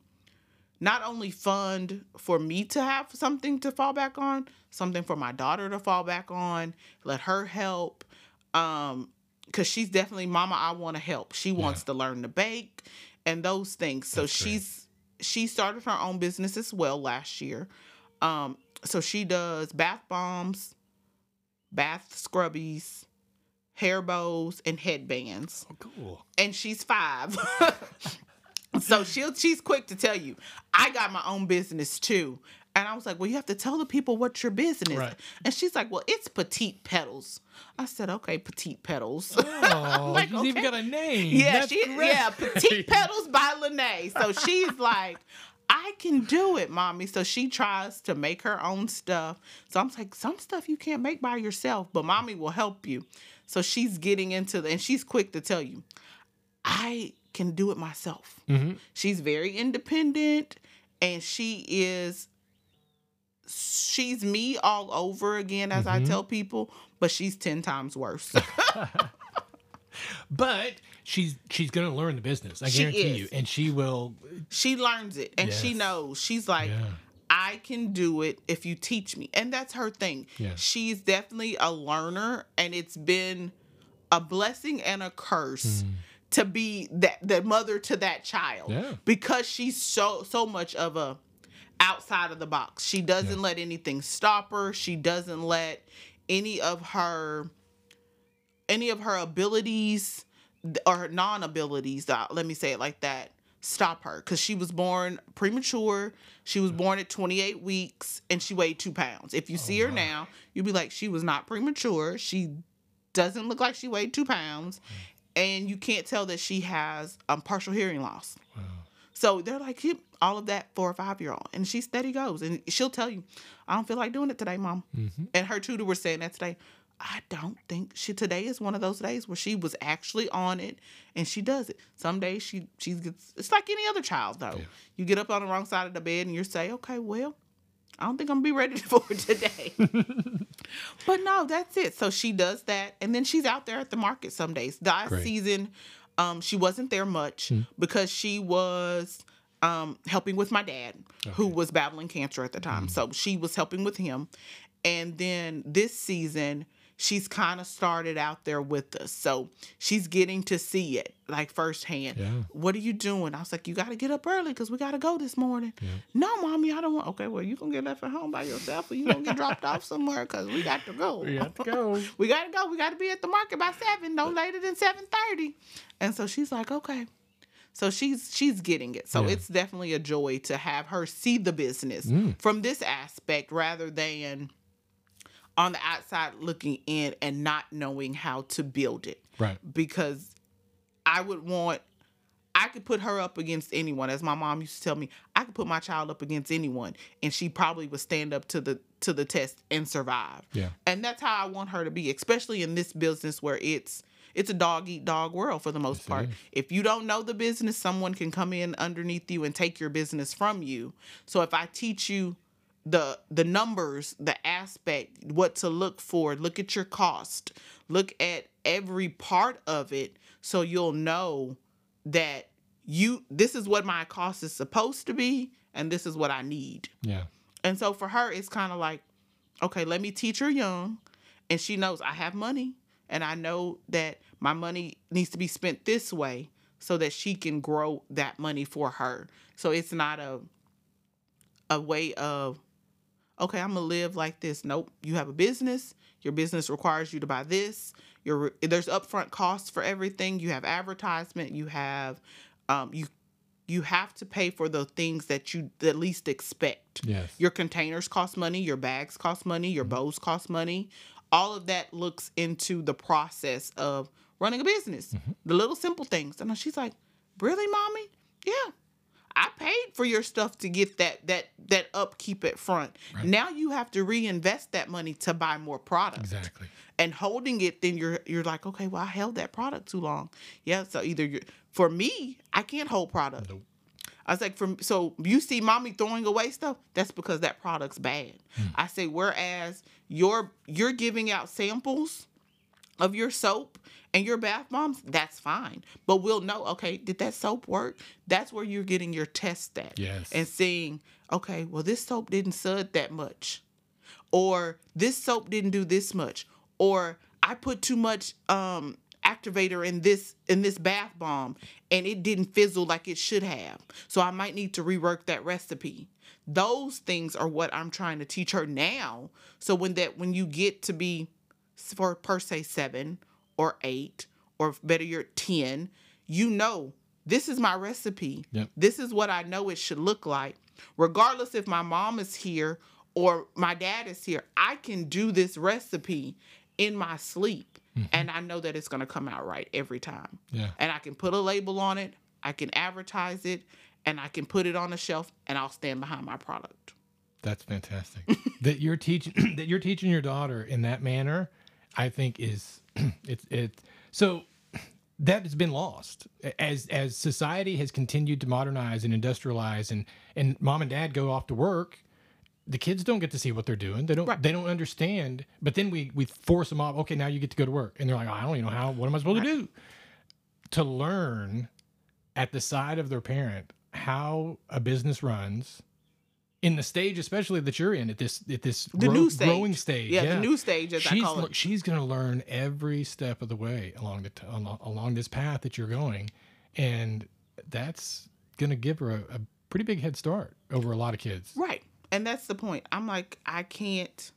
not only fund for me to have something to fall back on, something for my daughter to fall back on, let her help. Um, cause she's definitely mama, I want to help. She wants to learn to bake and those things. So That's great. she's she started her own business as well last year. Um, so she does bath bombs, bath scrubbies, hair bows, and headbands Oh, cool. and she's five. so she'll she's quick to tell you, I got my own business too. And I was like, Well, you have to tell the people what your business is. Right. And she's like, Well, it's petite petals. I said, Okay, petite petals. Oh, like, she's even got a name. yeah, That's she great. yeah, petite petals by Lene. So she's like, I can do it, mommy. So she tries to make her own stuff. So I'm like, some stuff you can't make by yourself, but mommy will help you. So she's getting into the, and she's quick to tell you, I can do it myself. Mhm. She's very independent and she is she's me all over again as I mm-hmm. tell people, but she's 10 times worse. But she's she's gonna learn the business. I She guarantee is. you, and she will. she learns it and she knows. She's like Yeah. I can do it if you teach me. And that's her thing. Yeah. She's definitely a learner and it's been a blessing and a curse mm. to be that the mother to that child. Yeah. Because she's so so much of a outside of the box. She doesn't let anything stop her. She doesn't let any of her any of her abilities or her non-abilities, uh, let me say it like that, stop her because she was born premature. She was born at 28 weeks and she weighed two pounds. If you see her now, you'll be like, she was not premature. She doesn't look like she weighed two pounds. And you can't tell that she has um, partial hearing loss. So they're like, "Yep, all of that for a five year old. And she steady goes. And she'll tell you, I don't feel like doing it today, mom. Mm-hmm. And her tutor was saying that today. I don't think she today is one of those days where she was actually on it and she does it. Some days she she gets it's like any other child though. You get up on the wrong side of the bed and you say, Okay, well, I don't think I'm gonna be ready for it today. but no, that's it. So she does that, and then she's out there at the market some days. Last Great. season, um, she wasn't there much because she was um helping with my dad, who was battling cancer at the time. So she was helping with him, and then this season. She's kind of started out there with us. So she's getting to see it like firsthand. Yeah. What are you doing? I was like, You got to get up early because we got to go this morning. No, mommy, I don't want. Okay, well, you going to get left at home by yourself or you going to get dropped off somewhere because we got to go. We have to go. we got to go. We got to be at the market by seven, no later than 7.30. And so she's like, Okay. So she's she's getting it. So Yeah. it's definitely a joy to have her see the business Mm. from this aspect rather than on the outside looking in and not knowing how to build it Right. because I would want I could put her up against anyone as my mom used to tell me I could put my child up against anyone and she probably would stand up to the to the test and survive. Yeah. And that's how I want her to be, especially in this business where it's it's a dog eat dog world for the most part. If you don't know the business, someone can come in underneath you and take your business from you. So if I teach you the the numbers, the aspect, what to look for, look at your cost, look at every part of it so you'll know that you this is what my cost is supposed to be and this is what I need. Yeah. And so for her, it's kind of like, okay, let me teach her young. And she knows I have money and I know that my money needs to be spent this way so that she can grow that money for her. So it's not a a way of okay, I'm gonna live like this. Nope. You have a business. Your business requires you to buy this. Your there's upfront costs for everything. You have advertisement. You have um, you you have to pay for the things that you at least expect. Yes. Your containers cost money. Your bags cost money. Your bows cost money. All of that looks into the process of running a business. The little simple things. And she's like, "Really, mommy? Yeah." I paid for your stuff to get that that that upkeep at front. Now you have to reinvest that money to buy more products. Exactly. And holding it, then you're you're like, okay, well I held that product too long. Yeah, so either you're for me, I can't hold product. Nope. I was like, from so you see mommy throwing away stuff, that's because that product's bad. Hmm. I say, whereas you're you're giving out samples of your soap and your bath bombs, that's fine. But we'll know, okay, did that soap work? That's where you're getting your test at. Yes. And seeing, okay, well, this soap didn't sud that much. Or this soap didn't do this much. Or I put too much um activator in this in this bath bomb and it didn't fizzle like it should have. So I might need to rework that recipe. Those things are what I'm trying to teach her now. So when that when you get to be for per se seven or eight or better you're 10 you know this is my recipe Yep. this is what i know it should look like regardless if my mom is here or my dad is here i can do this recipe in my sleep mm-hmm. and i know that it's going to come out right every time Yeah. and i can put a label on it i can advertise it and i can put it on the shelf and i'll stand behind my product That's fantastic. that you're teaching that you're teaching your daughter in that manner, I think is it's it so that has been lost. As as society has continued to modernize and industrialize and and mom and dad go off to work the kids don't get to see what they're doing. They don't Right. they don't understand but then we we force them off okay now you get to go to work. And they're like i don't even know how what am i supposed to do? To learn at the side of their parent how a business runs in the stage especially that you're in at this at this the grow- new stage growing stage yeah, the new stage as i she's call it she's going to learn every step of the way along the t- along, along this path that you're going and that's going to give her a, a pretty big head start over a lot of kids Right. And that's the point. I'm like, I can't.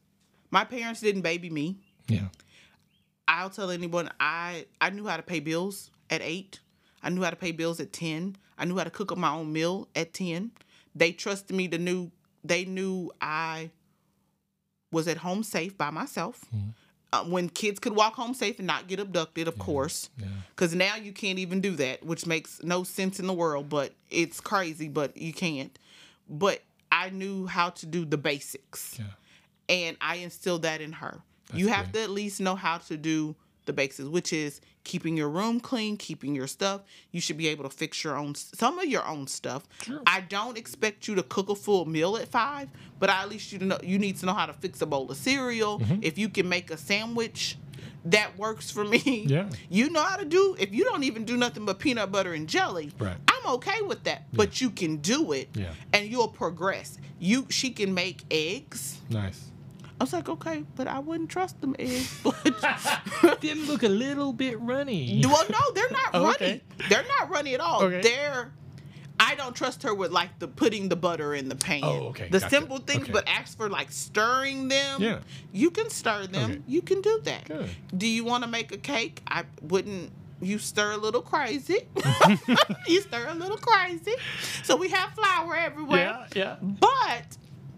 My parents didn't baby me. yeah I'll tell anyone I I knew how to pay bills at eight. I knew how to pay bills at 10. I knew how to cook up my own meal at 10. They trusted me to knew they knew I was at home safe by myself. Uh, when kids could walk home safe and not get abducted, of course. Yeah. Because now you can't even do that, which makes no sense in the world, but it's crazy, but you can't. But I knew how to do the basics Yeah. and I instilled that in her. you have great. to at least know how to do the basics, which is keeping your room clean, keeping your stuff. You should be able to fix your own some of your own stuff. Sure. I don't expect you to cook a full meal at five, but at least you know you need to know how to fix a bowl of cereal. Mm-hmm. If you can make a sandwich, that works for me. Yeah. You know how to do. If you don't even do nothing but peanut butter and jelly, Right. I'm okay with that. But you can do it, Yeah. and you'll progress. You she can make eggs. Nice. I was like, okay, but I wouldn't trust them eggs. But Didn't look a little bit runny. well, no, they're not Oh, runny. okay. They're not runny at all. Okay. They're. I don't trust her with like the putting the butter in the pan. Oh, okay, The gotcha. simple things, Okay. but ask for like stirring them. Yeah. You can stir them. Okay. You can do that. Good. Do you want to make a cake? I wouldn't. You stir a little crazy. you stir a little crazy. So we have flour everywhere. Yeah. Yeah. But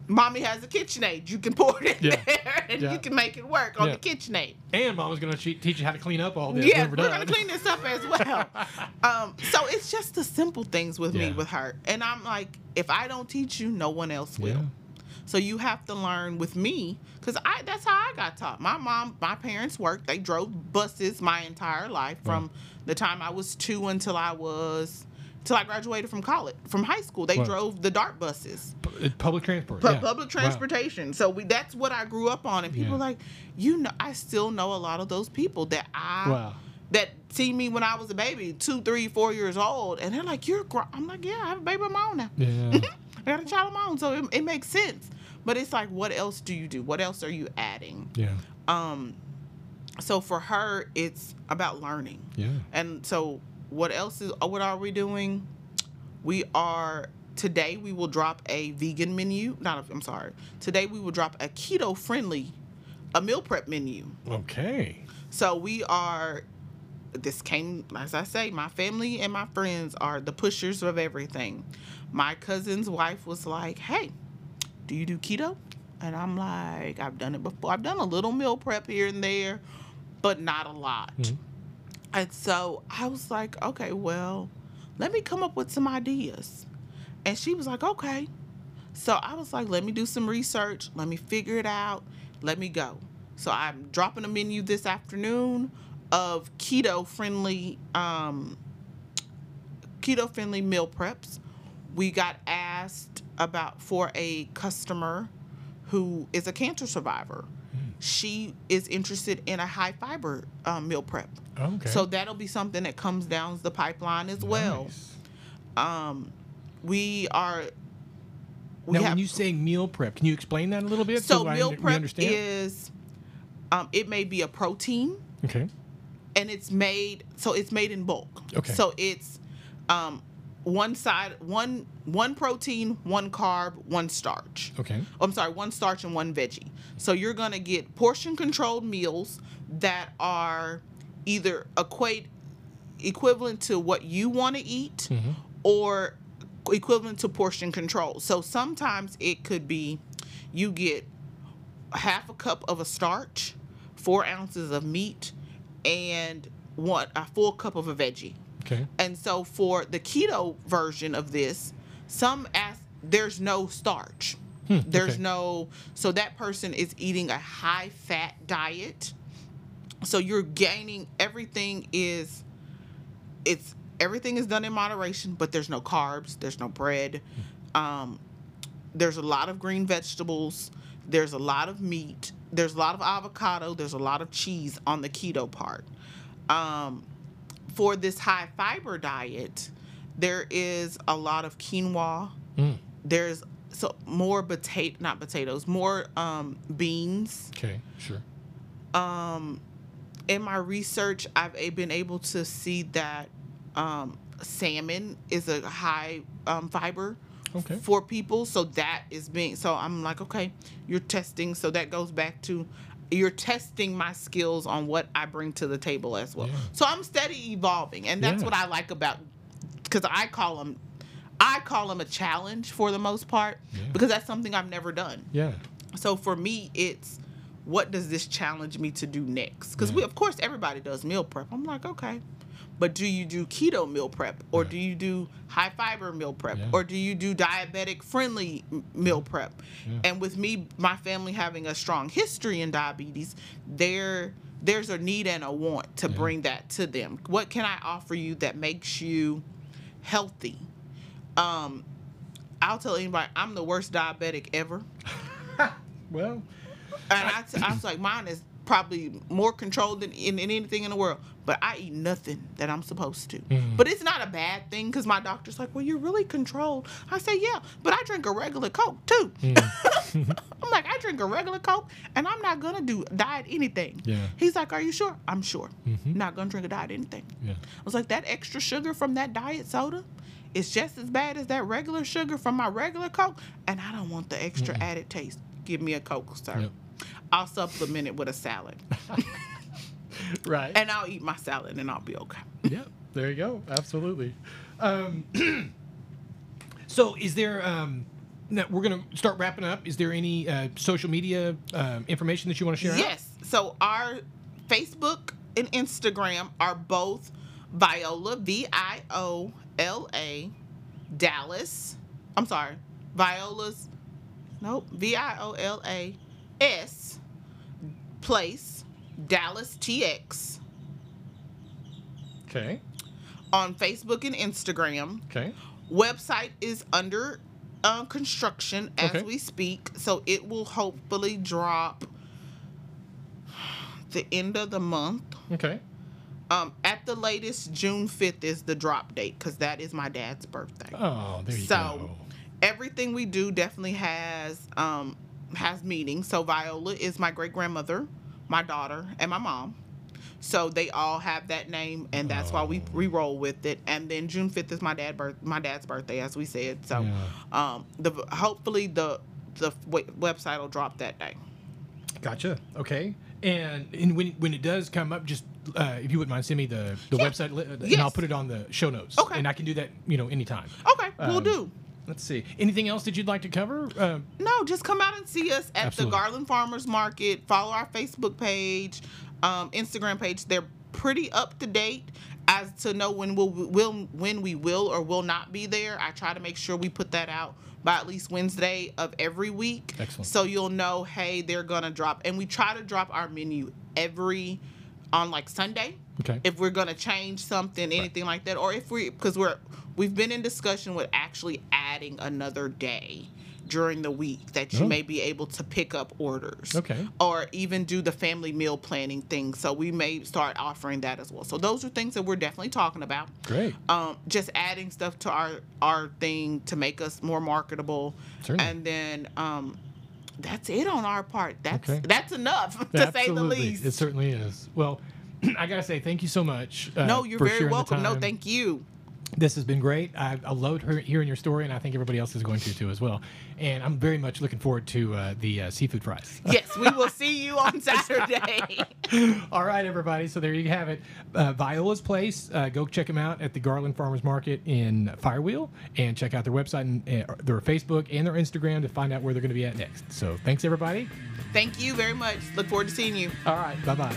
mommy has a KitchenAid. You can pour it in Yeah. there and Yeah. you can make it work on Yeah. the KitchenAid. And mom was gonna teach you how to clean up all this. Yeah, we're we're, gonna clean this up as well. um, so it's just the simple things with me with her. And I'm like, if I don't teach you, no one else will. So you have to learn with me because I that's how I got taught. My mom, my parents worked. They drove buses my entire life from the time I was two until I was till I graduated from college from high school. They Wow. drove the dart buses. Uh, Public transport. Pu- yeah. public Wow. transportation. So we that's what I grew up on. And people Yeah. are like, you know, I still know a lot of those people that I Wow. that see me when I was a baby, two, three, four years old, and they're like, "You're," gr-. I'm like, "Yeah, I have a baby of my own now. Yeah. I got a child of my own, so it, it makes sense." But it's like, what else do you do? What else are you adding? yeah. Um, so for her, it's about learning. Yeah. And so, what else is? What are we doing? We are today. We will drop a vegan menu. Not. A, I'm sorry. Today we will drop a keto friendly, a meal prep menu. Okay. So we are. This came, as I say, my family and my friends are the pushers of everything. My cousin's wife was like, "Hey, do you do keto?" And I'm like, "I've done it before. I've done a little meal prep here and there, but not a lot." Mhm. And so I was like, "Okay, well, let me come up with some ideas." And she was like, "Okay." So I was like, let me do some research. Let me figure it out. Let me go. So I'm dropping a menu this afternoon of keto friendly um, keto friendly meal preps. We got asked about for a customer who is a cancer survivor. She is interested in a high fiber um, meal prep. Okay. So that'll be something that comes down the pipeline as well. Nice. Um, we are. We Now, have, when you say meal prep, can you explain that a little bit? so I meal we prep understand? is, um, it may be a protein, Okay. and it's made so it's made in bulk. Okay. So it's, um, one side one one protein, one carb, one starch. Okay. I'm sorry, one starch and one veggie. So you're gonna get portion controlled meals that are either equate equivalent to what you want to eat Mhm. or equivalent to portion control. So sometimes it could be you get half a cup of a starch, four ounces of meat, and one a full cup of a veggie. Okay. And so for the keto version of this, some ask there's no starch. Hmm, There's okay. no so that person is eating a high fat diet. So you're gaining everything is it's everything is done in moderation, but there's no carbs, there's no bread. Um there's a lot of green vegetables, there's a lot of meat, there's a lot of avocado, there's a lot of cheese on the keto part. Um for this high fiber diet, there is a lot of quinoa. Mm. There's so more potato, not potatoes, more um, beans. Okay. Sure. Um, in my research, I've been able to see that um, salmon is a high um, fiber Okay. for people. So that is being. So I'm like, okay, you're testing. So that goes back to you're testing my skills on what I bring to the table as well. Yeah. So I'm steady evolving, and that's Yeah. what I like about because I call them. I call them a challenge for the most part Yeah. because that's something I've never done. Yeah. So for me, it's what does this challenge me to do next? Because we, of course, everybody does meal prep. I'm like, okay, but do you do keto meal prep, or Yeah. do you do high fiber meal prep, Yeah. or do you do diabetic friendly meal prep? Yeah. And with me, my family having a strong history in diabetes, there there's a need and a want to bring that to them. What can I offer you that makes you healthy? Um, I'll tell anybody, I'm the worst diabetic ever. Well, And I, t- I was like, mine is probably more controlled than in, in anything in the world. But I eat nothing that I'm supposed to. Mhm. But it's not a bad thing because my doctor's like, well, you're really controlled. I say, yeah, but I drink a regular Coke too. I'm like, I drink a regular Coke and I'm not going to do diet anything. Yeah. He's like, are you sure? I'm sure. Mhm. Not going to drink a diet anything. yeah. I was like, that extra sugar from that diet soda is just as bad as that regular sugar from my regular Coke, and I don't want the extra added taste. Give me a Coke, sir. Yep. I'll supplement it with a salad, Right. and I'll eat my salad, and I'll be okay. yeah, there you go. Absolutely. Um, so, is there? Um, now we're gonna start wrapping up. Is there any uh, social media um, information that you want to share? out? Yes. So our Facebook and Instagram are both Viola V I O L A Dallas. I'm sorry, Viola's. Nope. V I O L A S place Dallas TX Okay. on Facebook and Instagram. Okay. Website is under uh, construction as Okay. we speak, so it will hopefully drop the end of the month. Okay. Um, at the latest, June 5th is the drop date because that is my dad's birthday. Oh, there you So, go. Everything we do definitely has um, has meaning. So Viola is my great grandmother, my daughter, and my mom. So they all have that name, and that's why we Oh. we roll with it. And then June 5th is my dad birth my dad's birthday, as we said. So Yeah. um, the hopefully the the w- website will drop that day. Gotcha. Okay. And, and when when it does come up, just uh, if you wouldn't mind, send me the the Yeah. website, and Yes. I'll put it on the show notes. Okay. And I can do that, you know, anytime. Okay, we'll Um, do. Let's see. Anything else that you'd like to cover? Uh, No, just come out and see us at Absolutely. the Garland Farmers Market. Follow our Facebook page, um, Instagram page. They're pretty up to date as to know when we'll, will when we will or will not be there. I try to make sure we put that out by at least Wednesday of every week. Excellent. So you'll know, hey, they're gonna drop, and we try to drop our menu every on like Sunday okay. if we're gonna change something, anything like that, or if we because we're we've been in discussion with actually adding another day during the week that you Oh. may be able to pick up orders. Okay. Or even do the family meal planning thing. So we may start offering that as well. So those are things that we're definitely talking about. Great. Um, just adding stuff to our our thing to make us more marketable. Certainly. And then um that's it on our part. That's Okay. that's enough to say the least. It certainly is. Well, I gotta say thank you so much. Uh, no, you're very welcome. No, thank you. This has been great. I, I loved her, hearing your story, and I think everybody else is going to too as well. And I'm very much looking forward to uh, the uh, seafood fries. Yes, we will see you on Saturday. All right, everybody. So there you have it. Uh, Viola's Place. Uh, go check them out at the Garland Farmers Market in Firewheel, and check out their website and uh, their Facebook and their Instagram to find out where they're going to be at next. So thanks, everybody. Thank you very much. Look forward to seeing you. All right. Bye bye.